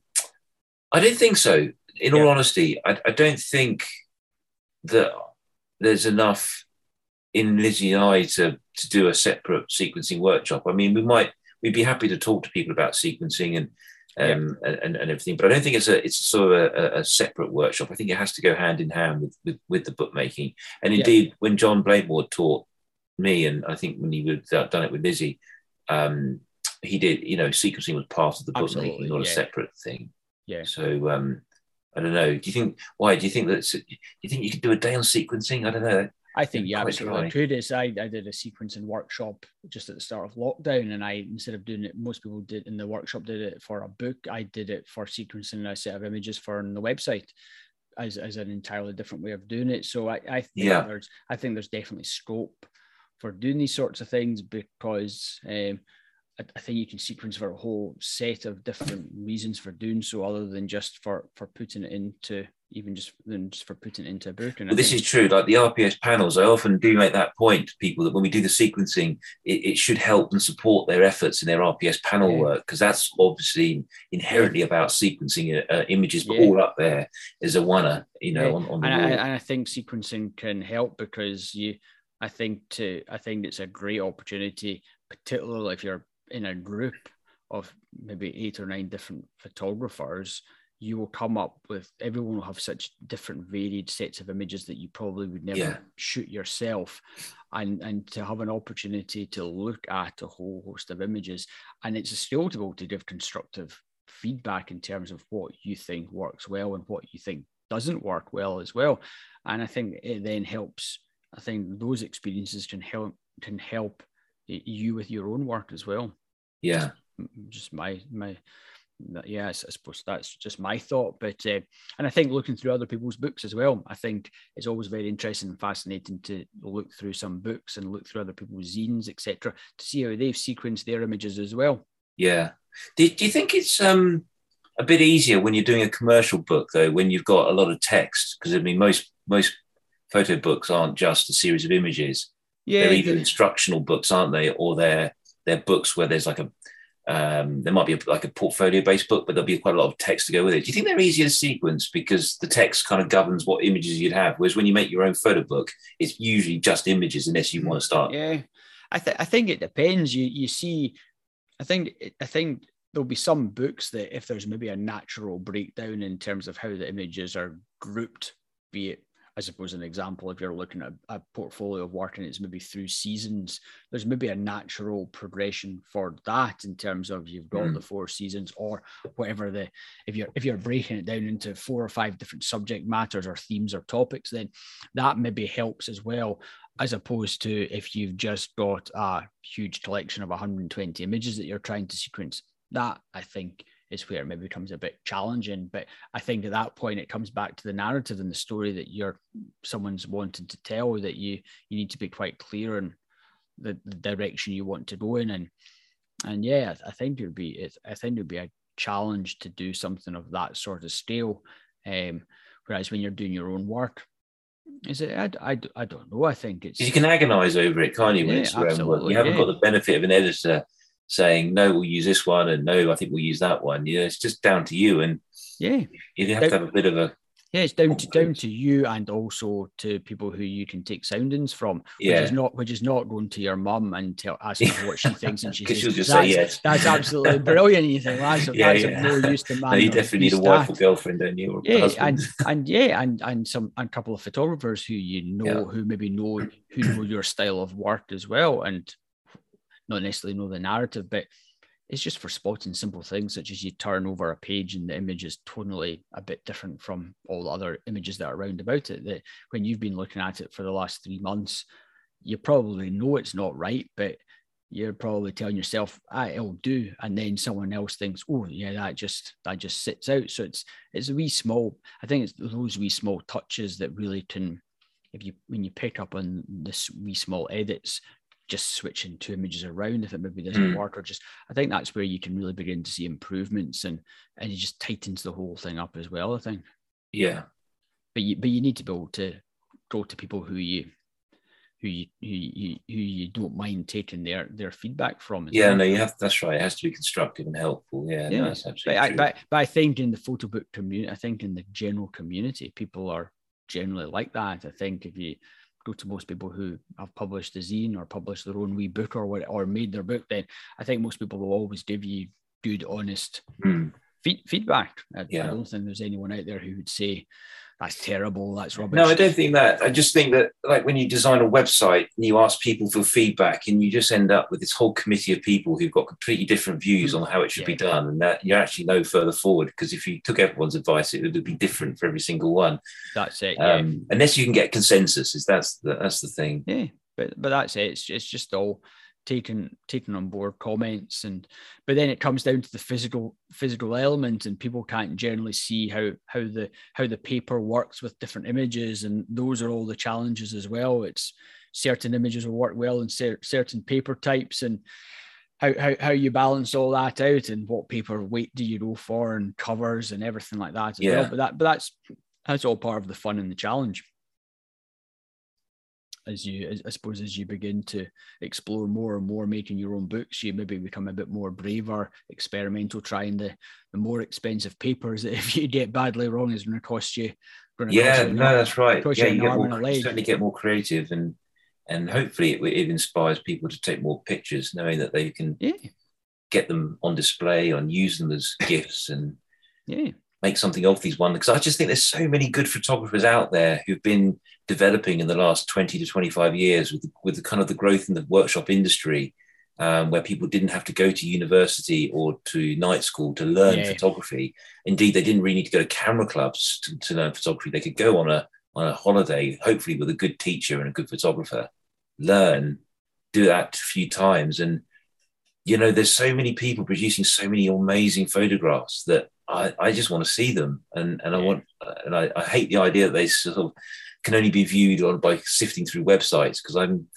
I don't think so. In yeah. all honesty, I, I don't think that there's enough in Lizzie and I to to do a separate sequencing workshop. I mean, we might we'd be happy to talk to people about sequencing and um, yeah. and, and everything, but I don't think it's a it's sort of a, a, separate workshop. I think it has to go hand in hand with with, with the bookmaking. And indeed, yeah. when John Blakemore taught me, and I think when he would done it with Lizzie, um, he did. You know, sequencing was part of the bookmaking, not yeah. a separate thing. Yeah. So um, I don't know. Do you think why? Do you think that? Do you think you could do a day on sequencing? I don't know. I think yeah, absolutely could. It's, I, I did a sequencing workshop just at the start of lockdown, and I instead of doing it, most people did in the workshop did it for a book. I did it for sequencing a set of images for on the website as, as an entirely different way of doing it. So I, I think yeah. there's I think there's definitely scope for doing these sorts of things because um, I, I, think you can sequence for a whole set of different reasons for doing so, other than just for for putting it into even just than just for putting it into a book. And well, this is true. Like the RPS panels, I often do make that point to people that when we do the sequencing, it, it should help and support their efforts in their RPS panel yeah. work because that's obviously inherently about sequencing uh, images, but yeah. all up there is a oneer, you know, yeah. on, on, the and I, and I think sequencing can help because you, I think to, I think it's a great opportunity, particularly if you're in a group of maybe eight or nine different photographers you will come up with everyone will have such different varied sets of images that you probably would never yeah. shoot yourself. And and to have an opportunity to look at a whole host of images and it's still to be able to give constructive feedback in terms of what you think works well and what you think doesn't work well as well. And i think it then helps i think those experiences can help can help eh, you with your own work as well. Yeah. Just my my yeah, I suppose that's just my thought. But uh, and I think looking through other people's books as well, I think it's always very interesting and fascinating to look through some books and look through other people's zines, etc., to see how they've sequenced their images as well. Yeah. Do, do you think it's um a bit easier when you're doing a commercial book though, when you've got a lot of text? Because I mean, most most photo books aren't just a series of images. Yeah, they're either the, instructional books, aren't they, or they're they're books where there's like a um, there might be a, like a portfolio based book, but there'll be quite a lot of text to go with it. Do you think they're easier to sequence because the text kind of governs what images you'd have? Whereas when you make your own photo book, it's usually just images unless you want to start. Yeah, I, th- I think it depends. You you see, I think I think there'll be some books that if there's maybe a natural breakdown in terms of how the images are grouped, be it I suppose an example, if you're looking at a portfolio of work and it's maybe through seasons, there's maybe a natural progression for that in terms of you've got mm. the four seasons or whatever the if you're if you're breaking it down into four or five different subject matters or themes or topics, then that maybe helps as well, as opposed to if you've just got a huge collection of 120 images that you're trying to sequence. That I think is where it maybe becomes a bit challenging. But I think at that point it comes back to the narrative and the story that you're someone's wanting to tell that you you need to be quite clear in the, the direction you want to go in and and yeah, I think it would be it, I think it would be a challenge to do something of that sort of scale. Um, whereas when you're doing your own work, is it? I, I, I don't know. I think it's you can agonize over it, can't you? When yeah, it's own work, you haven't yeah. got the benefit of an editor saying no we'll use this one and no i think we'll use that one yeah it's just down to you and yeah you have down, to have a bit of a yeah it's down to oh, down to you and also to people who you can take soundings from yeah. which is not which is not going to your mum and tell asking her what she thinks and she says she'll just say yes that's absolutely brilliant you think that's, yeah, that's yeah. no use to man no, you definitely need a wife or girlfriend don't you or yeah and and yeah and and some and a couple of photographers who you know yeah. who maybe know who know your style of work as well and not necessarily know the narrative, but it's just for spotting simple things such as you turn over a page and the image is tonally a bit different from all the other images that are around about it. That when you've been looking at it for the last three months, you probably know it's not right, but you're probably telling yourself, ah, it'll do. And then someone else thinks, oh yeah, that just that just sits out. So it's it's a wee small, I think it's those wee small touches that really can if you when you pick up on this wee small edits just switching two images around if it maybe doesn't mm. work or just I think that's where you can really begin to see improvements and and it just tightens the whole thing up as well I think yeah but you but you need to be able to go to people who you who you who you, who you don't mind taking their their feedback from yeah well. no you have that's right it has to be constructive and helpful yeah, yeah. No, that's absolutely but true. I, but, but I think in the photo book community I think in the general community people are generally like that I think if you go to most people who have published a zine or published their own wee book or what, or made their book, then I think most people will always give you good, honest mm. feed, feedback. I, yeah. I don't think there's anyone out there who would say, that's terrible. That's rubbish. No, I don't think that. I just think that, like, when you design a website and you ask people for feedback, and you just end up with this whole committee of people who've got completely different views on how it should yeah. be done, and that you're actually no further forward because if you took everyone's advice, it would be different for every single one. That's it. Yeah. Um, unless you can get consensus, is that's the, that's the thing. Yeah, but but that's it. It's it's just all taking taking on board comments and but then it comes down to the physical physical element and people can't generally see how how the how the paper works with different images and those are all the challenges as well it's certain images will work well in certain paper types and how, how, how you balance all that out and what paper weight do you go for and covers and everything like that as yeah. well. But that but that's that's all part of the fun and the challenge as you I suppose as you begin to explore more and more making your own books you maybe become a bit more braver experimental trying the the more expensive papers that if you get badly wrong is going to cost you yeah no arm, that's right. yeah you, get more, you certainly get more creative and and hopefully it, it, inspires people to take more pictures knowing that they can yeah. get them on display and use them as gifts and yeah make something of these ones because I just think there's so many good photographers out there who've been developing in the last 20 to 25 years with, with the kind of the growth in the workshop industry um, where people didn't have to go to university or to night school to learn yeah. photography. Indeed, they didn't really need to go to camera clubs to, to learn photography. They could go on a on a holiday, hopefully with a good teacher and a good photographer, learn, do that a few times. And, you know, there's so many people producing so many amazing photographs that I, I just want to see them, and and I want and I, I hate the idea that they sort of can only be viewed on by sifting through websites because I'm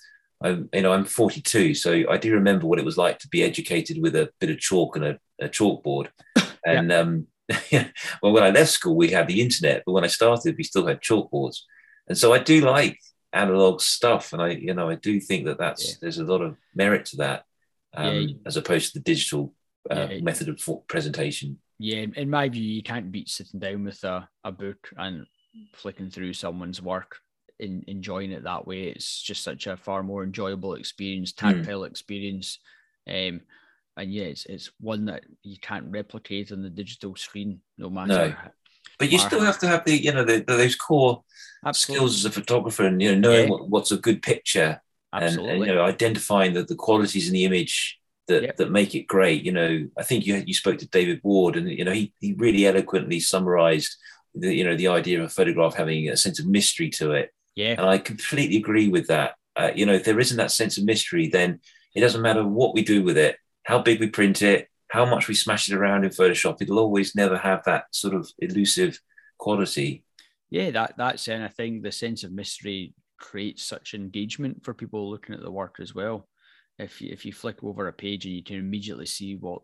I'm you know I'm 42, so I do remember what it was like to be educated with a bit of chalk and a, a chalkboard, and yeah. um, well when I left school we had the internet, but when I started we still had chalkboards, and so I do like analog stuff, and I you know I do think that that's yeah. there's a lot of merit to that, um, yeah. as opposed to the digital uh, method of presentation yeah, in my view, you can't beat sitting down with a, a book and flicking through someone's work and enjoying it that way. It's just such a far more enjoyable experience, hmm. tactile mm. experience. Um, and yeah, it's, it's one that you can't replicate on the digital screen, no matter. No. How, but you still have to have the, you know, the, the, those core Absolutely. skills as a photographer, and you know, knowing yeah. what, what's a good picture, and, and you know, identifying the, the qualities in the image that that make it great. You know, I think you you spoke to David Ward, and you know he he really eloquently summarised the you know the idea of a photograph having a sense of mystery to it. Yeah, and I completely agree with that. Uh, you know, if there isn't that sense of mystery, then it doesn't matter what we do with it, how big we print it, how much we smash it around in Photoshop. It'll always never have that sort of elusive quality. Yeah, that that's and I think the sense of mystery creates such engagement for people looking at the work as well if you, if you flick over a page and you can immediately see what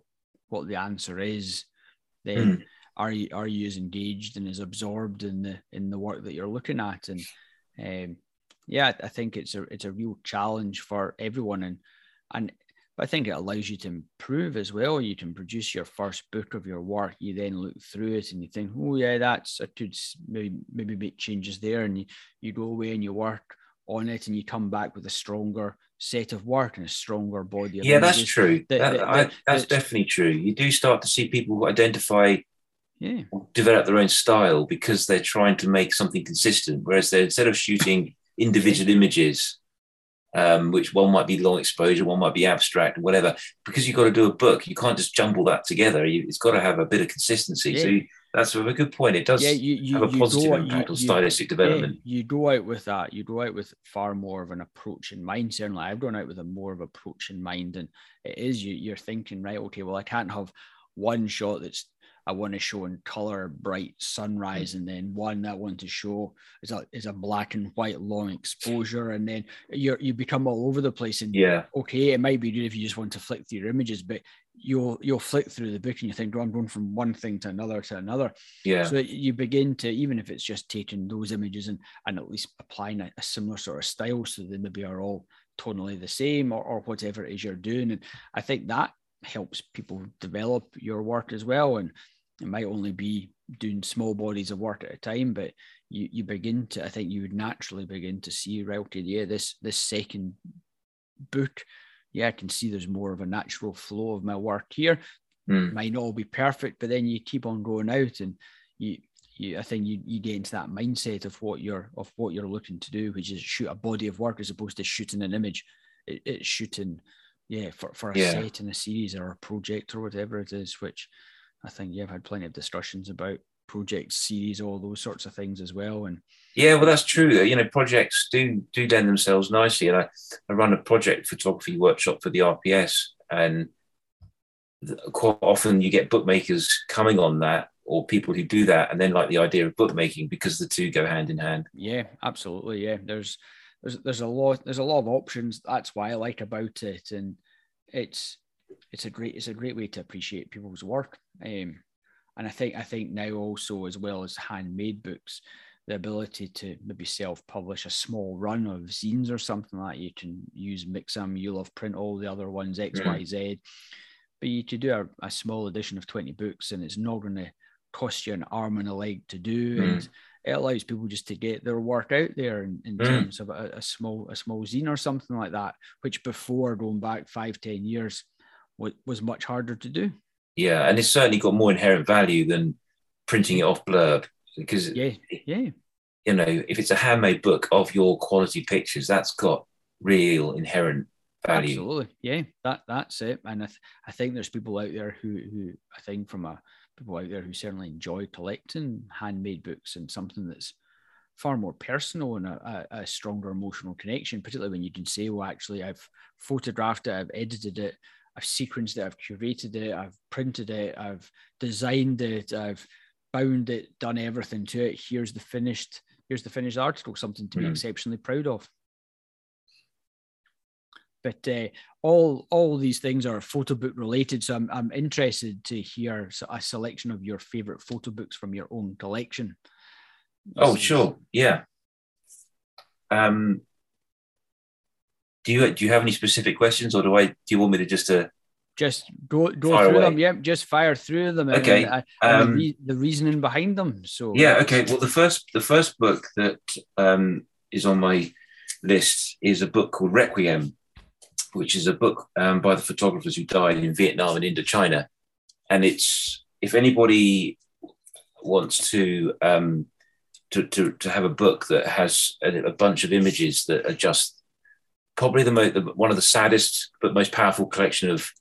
what the answer is, then mm. are you are you as engaged and as absorbed in the in the work that you're looking at? And um, yeah, I think it's a it's a real challenge for everyone, and and I think it allows you to improve as well. You can produce your first book of your work. You then look through it and you think, oh yeah, that's I could maybe maybe make changes there, and you, you go away and you work on it, and you come back with a stronger set of work and a stronger body. yeah, that's true. that, that, I, that's definitely true. You do start to see people who identify, yeah, develop their own style because they're trying to make something consistent. Whereas they instead of shooting individual images, um, which one might be long exposure, one might be abstract, whatever. Because you've got to do a book, you can't just jumble that together. You, it's got to have a bit of consistency. Yeah. So you, that's a good point. It does yeah, you, you, have a positive impact you, on stylistic development. Yeah, you go out with that. You go out with far more of an approach in mind. Certainly, I've gone out with a more of an approach in mind, and it is you. You're thinking, right? Okay, well, I can't have one shot that's I want to show in color, bright sunrise, and then one that I want to show is a is a black and white long exposure, and then you you become all over the place. And yeah, okay, it might be good if you just want to flick through your images, but you'll you'll flick through the book and you think, oh, I'm going from one thing to another to another. Yeah. So you begin to even if it's just taking those images and and at least applying a, a similar sort of style, so they maybe are all tonally the same or, or whatever it is you're doing. And I think that helps people develop your work as well. And it might only be doing small bodies of work at a time, but you you begin to I think you would naturally begin to see right okay yeah this this second book yeah I can see there's more of a natural flow of my work here mm. might not all be perfect but then you keep on going out and you you I think you you get into that mindset of what you're of what you're looking to do which is shoot a body of work as opposed to shooting an image it, it's shooting yeah for, for a yeah. set in a series or a project or whatever it is which I think you've had plenty of discussions about projects, series, all those sorts of things as well. And yeah, well, that's true. You know, projects do do lend themselves nicely. And I, I run a project photography workshop for the RPS, and quite often you get bookmakers coming on that or people who do that and then like the idea of bookmaking because the two go hand in hand yeah absolutely yeah there's there's there's a lot there's a lot of options. That's why I like about it, and it's it's a great it's a great way to appreciate people's work. Um, and I think I think now also as well as handmade books, the ability to maybe self-publish a small run of zines or something like that. You can use Mixam, you love print all the other ones, X, Y, Z. But you could do a, a, small edition of 20 books and it's not going to cost you an arm and a leg to do. Mm. And it allows people just to get their work out there in, in mm. terms of a, a, small a small zine or something like that, which before going back five, ten years was, much harder to do. Yeah, and it's certainly got more inherent value than printing it off blurb because yeah, yeah, you know, if it's a handmade book of your quality pictures, that's got real inherent value. Absolutely, yeah, that that's it. And I, th- I think there's people out there who who I think from a people out there who certainly enjoy collecting handmade books and something that's far more personal and a, a, stronger emotional connection, particularly when you can say, well, actually, I've photographed it, I've edited it, I've sequenced it, I've curated it, I've printed it, I've designed it, I've bound it, done everything to it. Here's the finished, here's the finished article, something to mm. be hmm. exceptionally proud of. But uh, all all these things are photo book related, so I'm I'm interested to hear a selection of your favorite photo books from your own collection. Oh, sure, yeah. Um, do you do you have any specific questions, or do I do you want me to just uh, just go go through away. them? Yep, just fire through them. Okay, and, and um, the, re- the, reasoning behind them. So yeah, okay. Well, the first the first book that um, is on my list is a book called Requiem, which is a book um, by the photographers who died in Vietnam and Indochina, and it's if anybody wants to um, to, to, to have a book that has a, a bunch of images that are just probably the, most, the one of the saddest but most powerful collection of,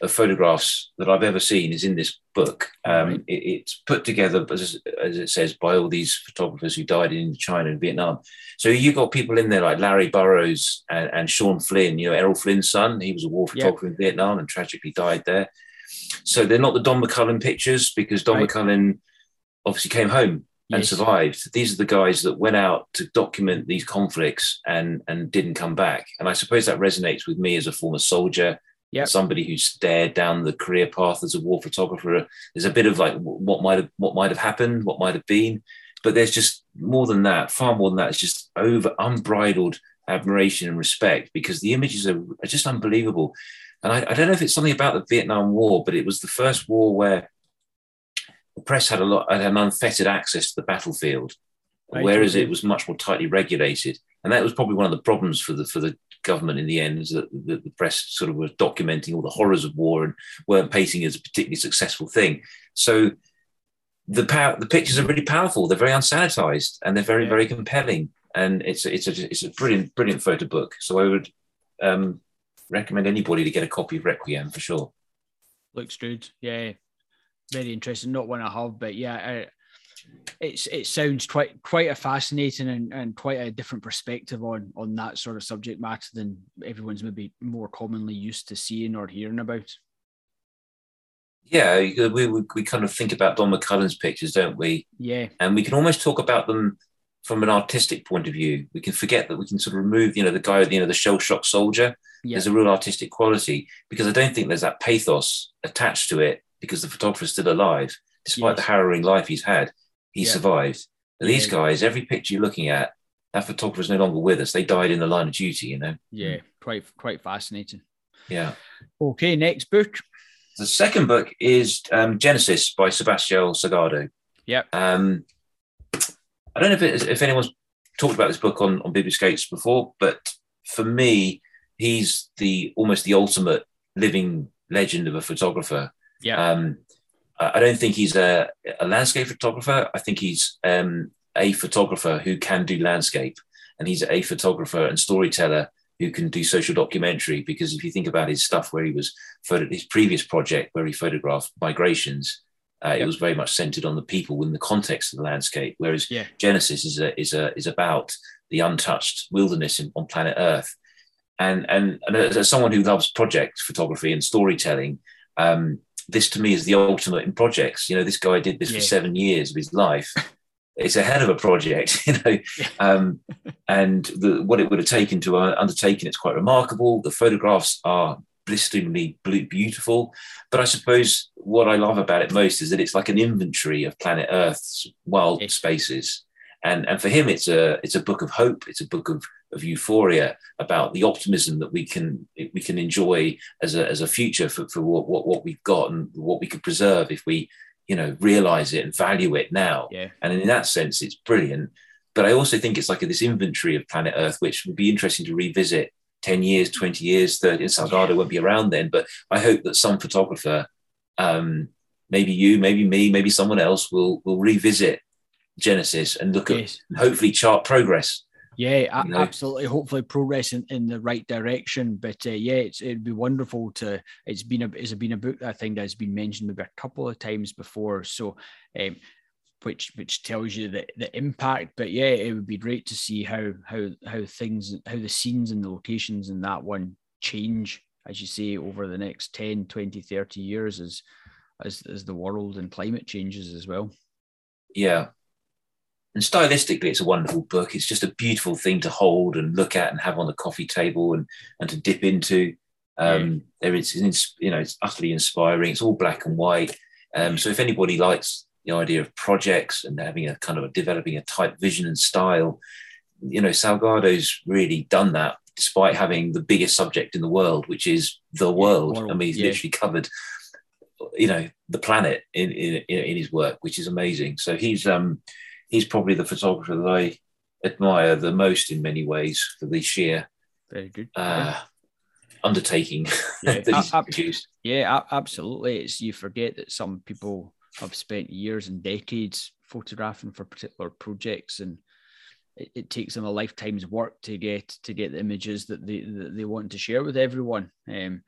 of photographs that I've ever seen is in this book. Um, it, it's put together, as, as, it says, by all these photographers who died in China and Vietnam. So you've got people in there like Larry Burrows and, and Sean Flynn, you know, Errol Flynn's son. He was a war photographer in Vietnam and tragically died there. So they're not the Don McCullin pictures because Don right. McCullin obviously came home and yes. survived. These are the guys that went out to document these conflicts and and didn't come back. And I suppose that resonates with me as a former soldier, yep. somebody who stared down the career path as a war photographer. There's a bit of like what might have what might have happened, what might have been, but there's just more than that, far more than that. It's just over unbridled admiration and respect because the images are, are just unbelievable. And I, I don't know if it's something about the Vietnam War, but it was the first war where the press had a lot had an unfettered access to the battlefield, right. whereas it was much more tightly regulated. And that was probably one of the problems for the for the government in the end is that the, the press sort of were documenting all the horrors of war and weren't painting it as a particularly successful thing. So the power, the pictures are really powerful. They're very unsanitized and they're very, yeah. very compelling. And it's a, it's a it's a brilliant, brilliant photo book. So I would um, recommend anybody to get a copy of Requiem for sure. Looks good. Yeah, very interesting. Not one I have, but yeah, I, it's it sounds quite quite a fascinating and, and quite a different perspective on on that sort of subject matter than everyone's maybe more commonly used to seeing or hearing about. Yeah, uh, we, we, we kind of think about Don McCullin's pictures, don't we? Yeah. And we can almost talk about them from an artistic point of view. We can forget that we can sort of remove, you know, the guy, with the you know, the shell shock soldier. Yeah. There's a real artistic quality because I don't think there's that pathos attached to it because the photographer's still alive, despite yes. the harrowing life he's had. He yeah. survived. And these guys, every picture you're looking at, that photographer's no longer with us. They died in the line of duty, you know. Yeah, quite quite fascinating. Yeah. Okay, next book. The second book is um, Genesis by Sebastião Salgado. Yeah. Um, I don't know if, it, if anyone's talked about this book on on Biblioscapes before, but for me, he's the almost the ultimate living legend of a photographer. Yeah. Um, I don't think he's a, a landscape photographer. I think he's um, a photographer who can do landscape, and he's a photographer and storyteller who can do social documentary. Because if you think about his stuff, where he was for his previous project where he photographed migrations, uh, yep. it was very much centered on the people within the context of the landscape. Whereas yeah. Genesis is a is a is about the untouched wilderness in, on planet Earth. And, and and as someone who loves project photography and storytelling, um, this to me is the ultimate in projects. You know, this guy did this yeah. for seven years of his life, it's a hell of a project, you know. Um, and the, what it would have taken to uh, undertake it's quite remarkable. The photographs are blisteringly beautiful. But I suppose what I love about it most is that it's like an inventory of planet Earth's wild spaces. And, and for him, it's a it's a book of hope. It's a book of, of euphoria about the optimism that we can we can enjoy as a, as a future for, for what, what, what we've got and what we could preserve if we you know realize it and value it now. Yeah. And in that sense, it's brilliant. But I also think it's like this inventory of planet Earth, which would be interesting to revisit 10 years, 20 years, 30, Salgado yeah. won't be around then. But I hope that some photographer, um, maybe you, maybe me, maybe someone else will will revisit Genesis and look yes. at hopefully chart progress. Yeah, absolutely. Hopefully, progress in, in the right direction. But uh, yeah, it'd be wonderful to. It's been a it's been a book that I think that's been mentioned maybe a couple of times before. So um, which which tells you the, the impact. But yeah, it would be great to see how how how things how the scenes and the locations in that one change, as you say, over the next 10, 20, 30 years as as as the world and climate changes as well. Yeah. And stylistically, it's a wonderful book. It's just a beautiful thing to hold and look at and have on the coffee table and and to dip into. Um. There is, you know, it's utterly inspiring. It's all black and white. Um, so if anybody likes the idea of projects and having a kind of a developing a type vision and style. You know, Salgado's really done that despite having the biggest subject in the world, which is the world. I mean, he's yeah. literally covered, you know, the planet in, in in his work, which is amazing. So he's um he's probably the photographer that I admire the most in many ways for the sheer very good uh, undertaking yeah, that he's produced. Yeah, absolutely. It's you forget that some people I've spent years and decades photographing for particular projects, and it, it, takes them a lifetime's work to get to get the images that they that they want to share with everyone. Um,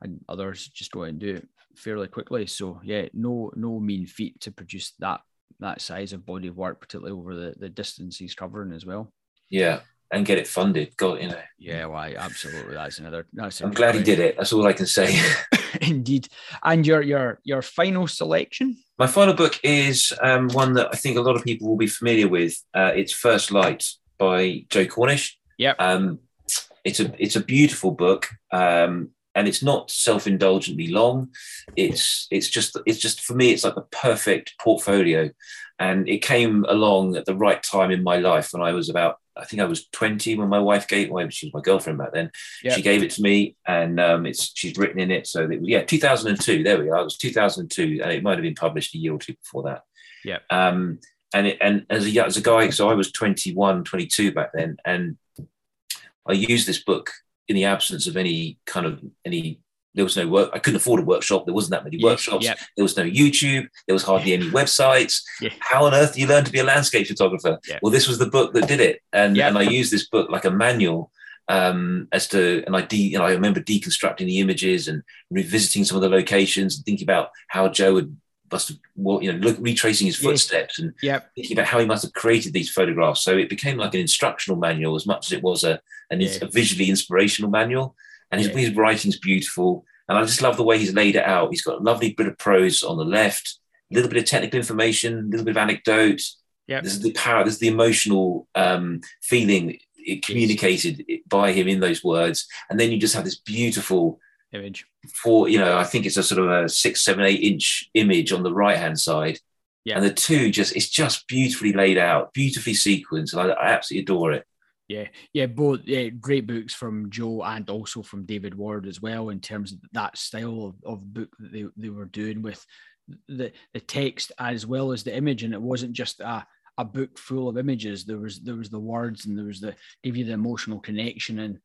and others just go and do it fairly quickly. So yeah, no no mean feat to produce that that size of body of work, particularly over the, the distance he's covering as well. Yeah, and get it funded. Got you know. Yeah, well, absolutely. That's another. That's I'm glad he did it. That's all I can say. Indeed. And your your your final selection? My final book is um, one that I think a lot of people will be familiar with. Uh, it's First Light by Joe Cornish. Yeah. Um, it's a it's a beautiful book. Um, and it's not self-indulgently long. It's it's just it's just for me it's like the perfect portfolio. And it came along at the right time in my life when i was about i think i was 20 when my wife gave well she was my girlfriend back then. Yep. she gave it to me and um, it's she's written in it. So that, yeah 2002 there we are it was 2002 and it might have been published a year or two before that. Yeah. Um and it, and as a as a guy so i was 21 22 back then and i used this book in the absence of any kind of any there was no work. I couldn't afford a workshop. There wasn't that many workshops. There was no YouTube. There was hardly any websites. How on earth do you learn to be a landscape photographer? Well, this was the book that did it, and and I used this book like a manual um, as to and I de, you know, I remember deconstructing the images and revisiting some of the locations and thinking about how Joe would must have well, you know look, retracing his footsteps and yep. thinking about how he must have created these photographs. So it became like an instructional manual as much as it was a an, yeah. a visually inspirational manual. And his, yeah. his writing's beautiful. And I just love the way he's laid it out. He's got a lovely bit of prose on the left, a little bit of technical information, a little bit of anecdote. Yeah. There's the power, there's the emotional um, feeling communicated by him in those words. And then you just have this beautiful image for you know i think it's a sort of a six seven eight inch image on the right hand side yeah. and the two just it's just beautifully laid out beautifully sequenced and I, I absolutely adore it yeah yeah both yeah, great books from joe and also from david ward as well in terms of that style of, of book that they, they were doing with the the text as well as the image and it wasn't just a a book full of images. There was there was the words and there was the give you the emotional connection and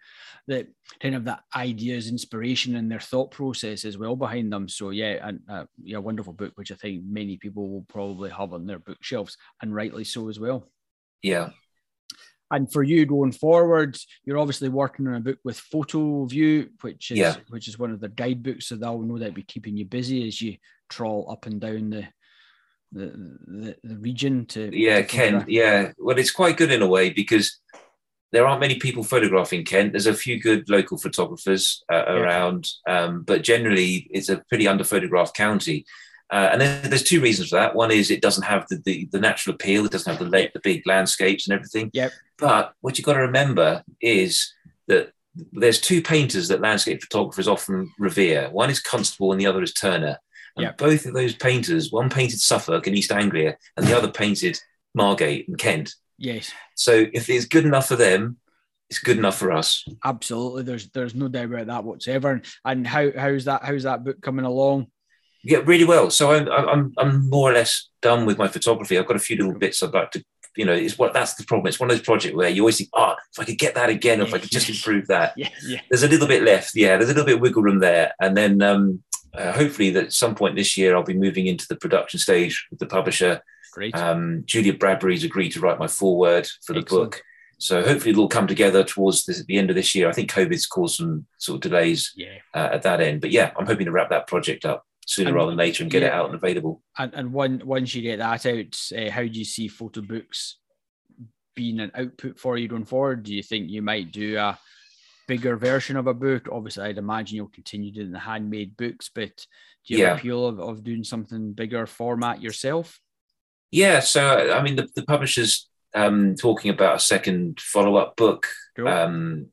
the kind of that ideas, inspiration, and their thought process as well behind them. So yeah, and uh, yeah, wonderful book which I think many people will probably have on their bookshelves and rightly so as well. Yeah. And for you going forward, you're obviously working on a book with fotoVUE, which is yeah. which is one of the guidebooks, so they'll know that be keeping you busy as you trawl up and down the the, the, the region to yeah to kent. yeah. Well it's quite good in a way because there aren't many people photographing kent. There's a few good local photographers uh, yeah. around um, but generally it's a pretty under photographed county Uh, and then there's two reasons for that. One is it doesn't have the, the, the natural appeal. It doesn't have the, the big landscapes and everything. Yep. But what you've got to remember is that there's two painters that landscape photographers often revere. One is Constable and the other is Turner. And yep. both of those painters, one painted Suffolk and East Anglia, and the other painted Margate and Kent. Yes. So if it's good enough for them, it's good enough for us. Absolutely. There's there's no doubt about that whatsoever. And how how's that how's that book coming along? Yeah, really well. So I'm I'm I'm more or less done with my photography. I've got a few little bits I'd like to you know, it's what that's the problem. It's one of those projects where you always think, oh, if I could get that again, if I could just improve that. Yeah, yeah. There's a little bit left. Yeah, there's a little bit of wiggle room there. And then um, uh, hopefully that at some point this year, I'll be moving into the production stage with the publisher. Great. Um, Julia Bradbury's agreed to write my foreword for the Excellent. book. So hopefully it'll all come together towards this, the end of this year. I think COVID's caused some sort of delays yeah. uh, at that end. But yeah, I'm hoping to wrap that project up sooner and, rather than later and get yeah. it out and available. And, and one, once you get that out, uh, how do you see photo books being an output for you going forward? Do you think you might do a bigger version of a book? Obviously, I'd imagine you'll continue doing the handmade books, but do you yeah. have appeal of, of doing something bigger format yourself? Yeah, so I mean, the, the publisher's um, talking about a second follow up book sure. um,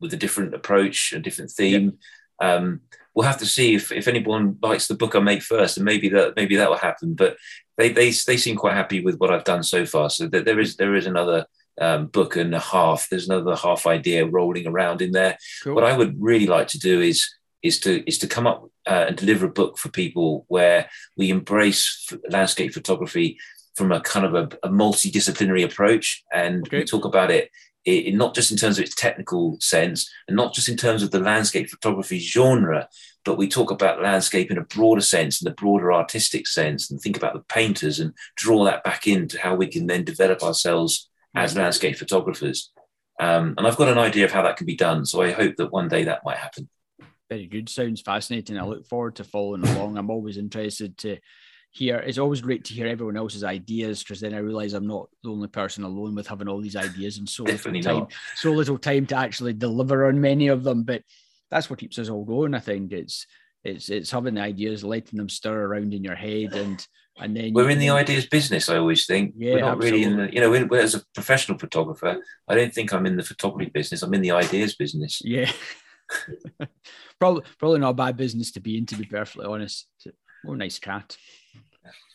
with a different approach, a different theme. Yep. Um, we'll have to see if, if anyone likes the book I make first, and maybe that maybe that will happen. But they they they seem quite happy with what I've done so far. So that there is there is another um, book and a half. There's another half idea rolling around in there. Cool. What I would really like to do is is to is to come up uh, and deliver a book for people where we embrace landscape photography from a kind of a, a multidisciplinary approach, and okay. we talk about it it, not just in terms of its technical sense and not just in terms of the landscape photography genre, but we talk about landscape in a broader sense, in the broader artistic sense, and think about the painters and draw that back into how we can then develop ourselves as landscape photographers. Um, and I've got an idea of how that can be done. So I hope that one day that might happen. Very good. Sounds fascinating. I look forward to following along. I'm always interested to hear it's always great to hear everyone else's ideas because then I realize I'm not the only person alone with having all these ideas and so Definitely little time, not. so little time to actually deliver on many of them. But that's what keeps us all going. I think it's it's it's having the ideas, letting them stir around in your head, and and then we're in the ideas business. I always think yeah, we're not absolutely. really in the you know as a professional photographer. I don't think I'm in the photography business. I'm in the ideas business. Yeah. probably probably not a bad business to be in, to be perfectly honest. Oh, nice cat.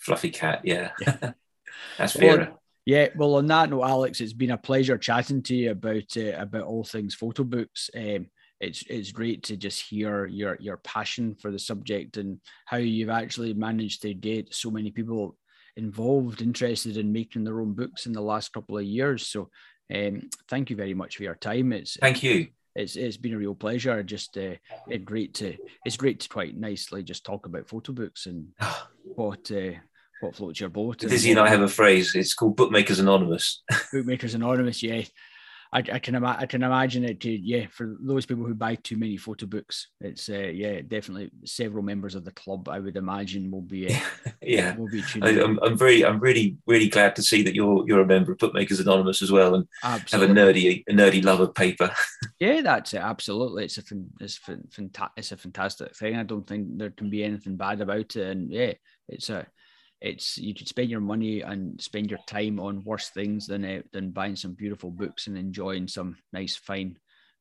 Fluffy cat, yeah. yeah. That's Vera. Well, yeah, well, on that note, Alex, it's been a pleasure chatting to you about uh, about all things photo books. Um, it's it's great to just hear your your passion for the subject and how you've actually managed to get so many people involved, interested in making their own books in the last couple of years. So, um, thank you very much for your time. It's thank you it's it's been a real pleasure. Just uh, it's great to it's great to quite nicely just talk about photo books and what uh, what floats your boat. Lizzie and I have a phrase. It's called Bookmakers Anonymous. Bookmakers Anonymous, yeah. I, I can ima- I can imagine it to yeah for those people who buy too many photo books. It's uh, yeah definitely several members of the club I would imagine will be uh, yeah will be I, am I'm very I'm really really glad to see that you're you're a member of Bookmakers Anonymous as well and absolutely. have a nerdy a nerdy love of paper. yeah, that's it. Absolutely, it's a it's fanta- it's a fantastic thing. I don't think there can be anything bad about it, and yeah, it's a it's you could spend your money and spend your time on worse things than uh, than buying some beautiful books and enjoying some nice fine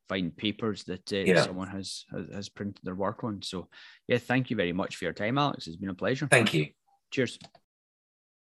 fine papers that uh, yeah. someone has, has, has printed their work on. So yeah, thank you very much for your time, Alex. It's been a pleasure. Thank you. Cheers.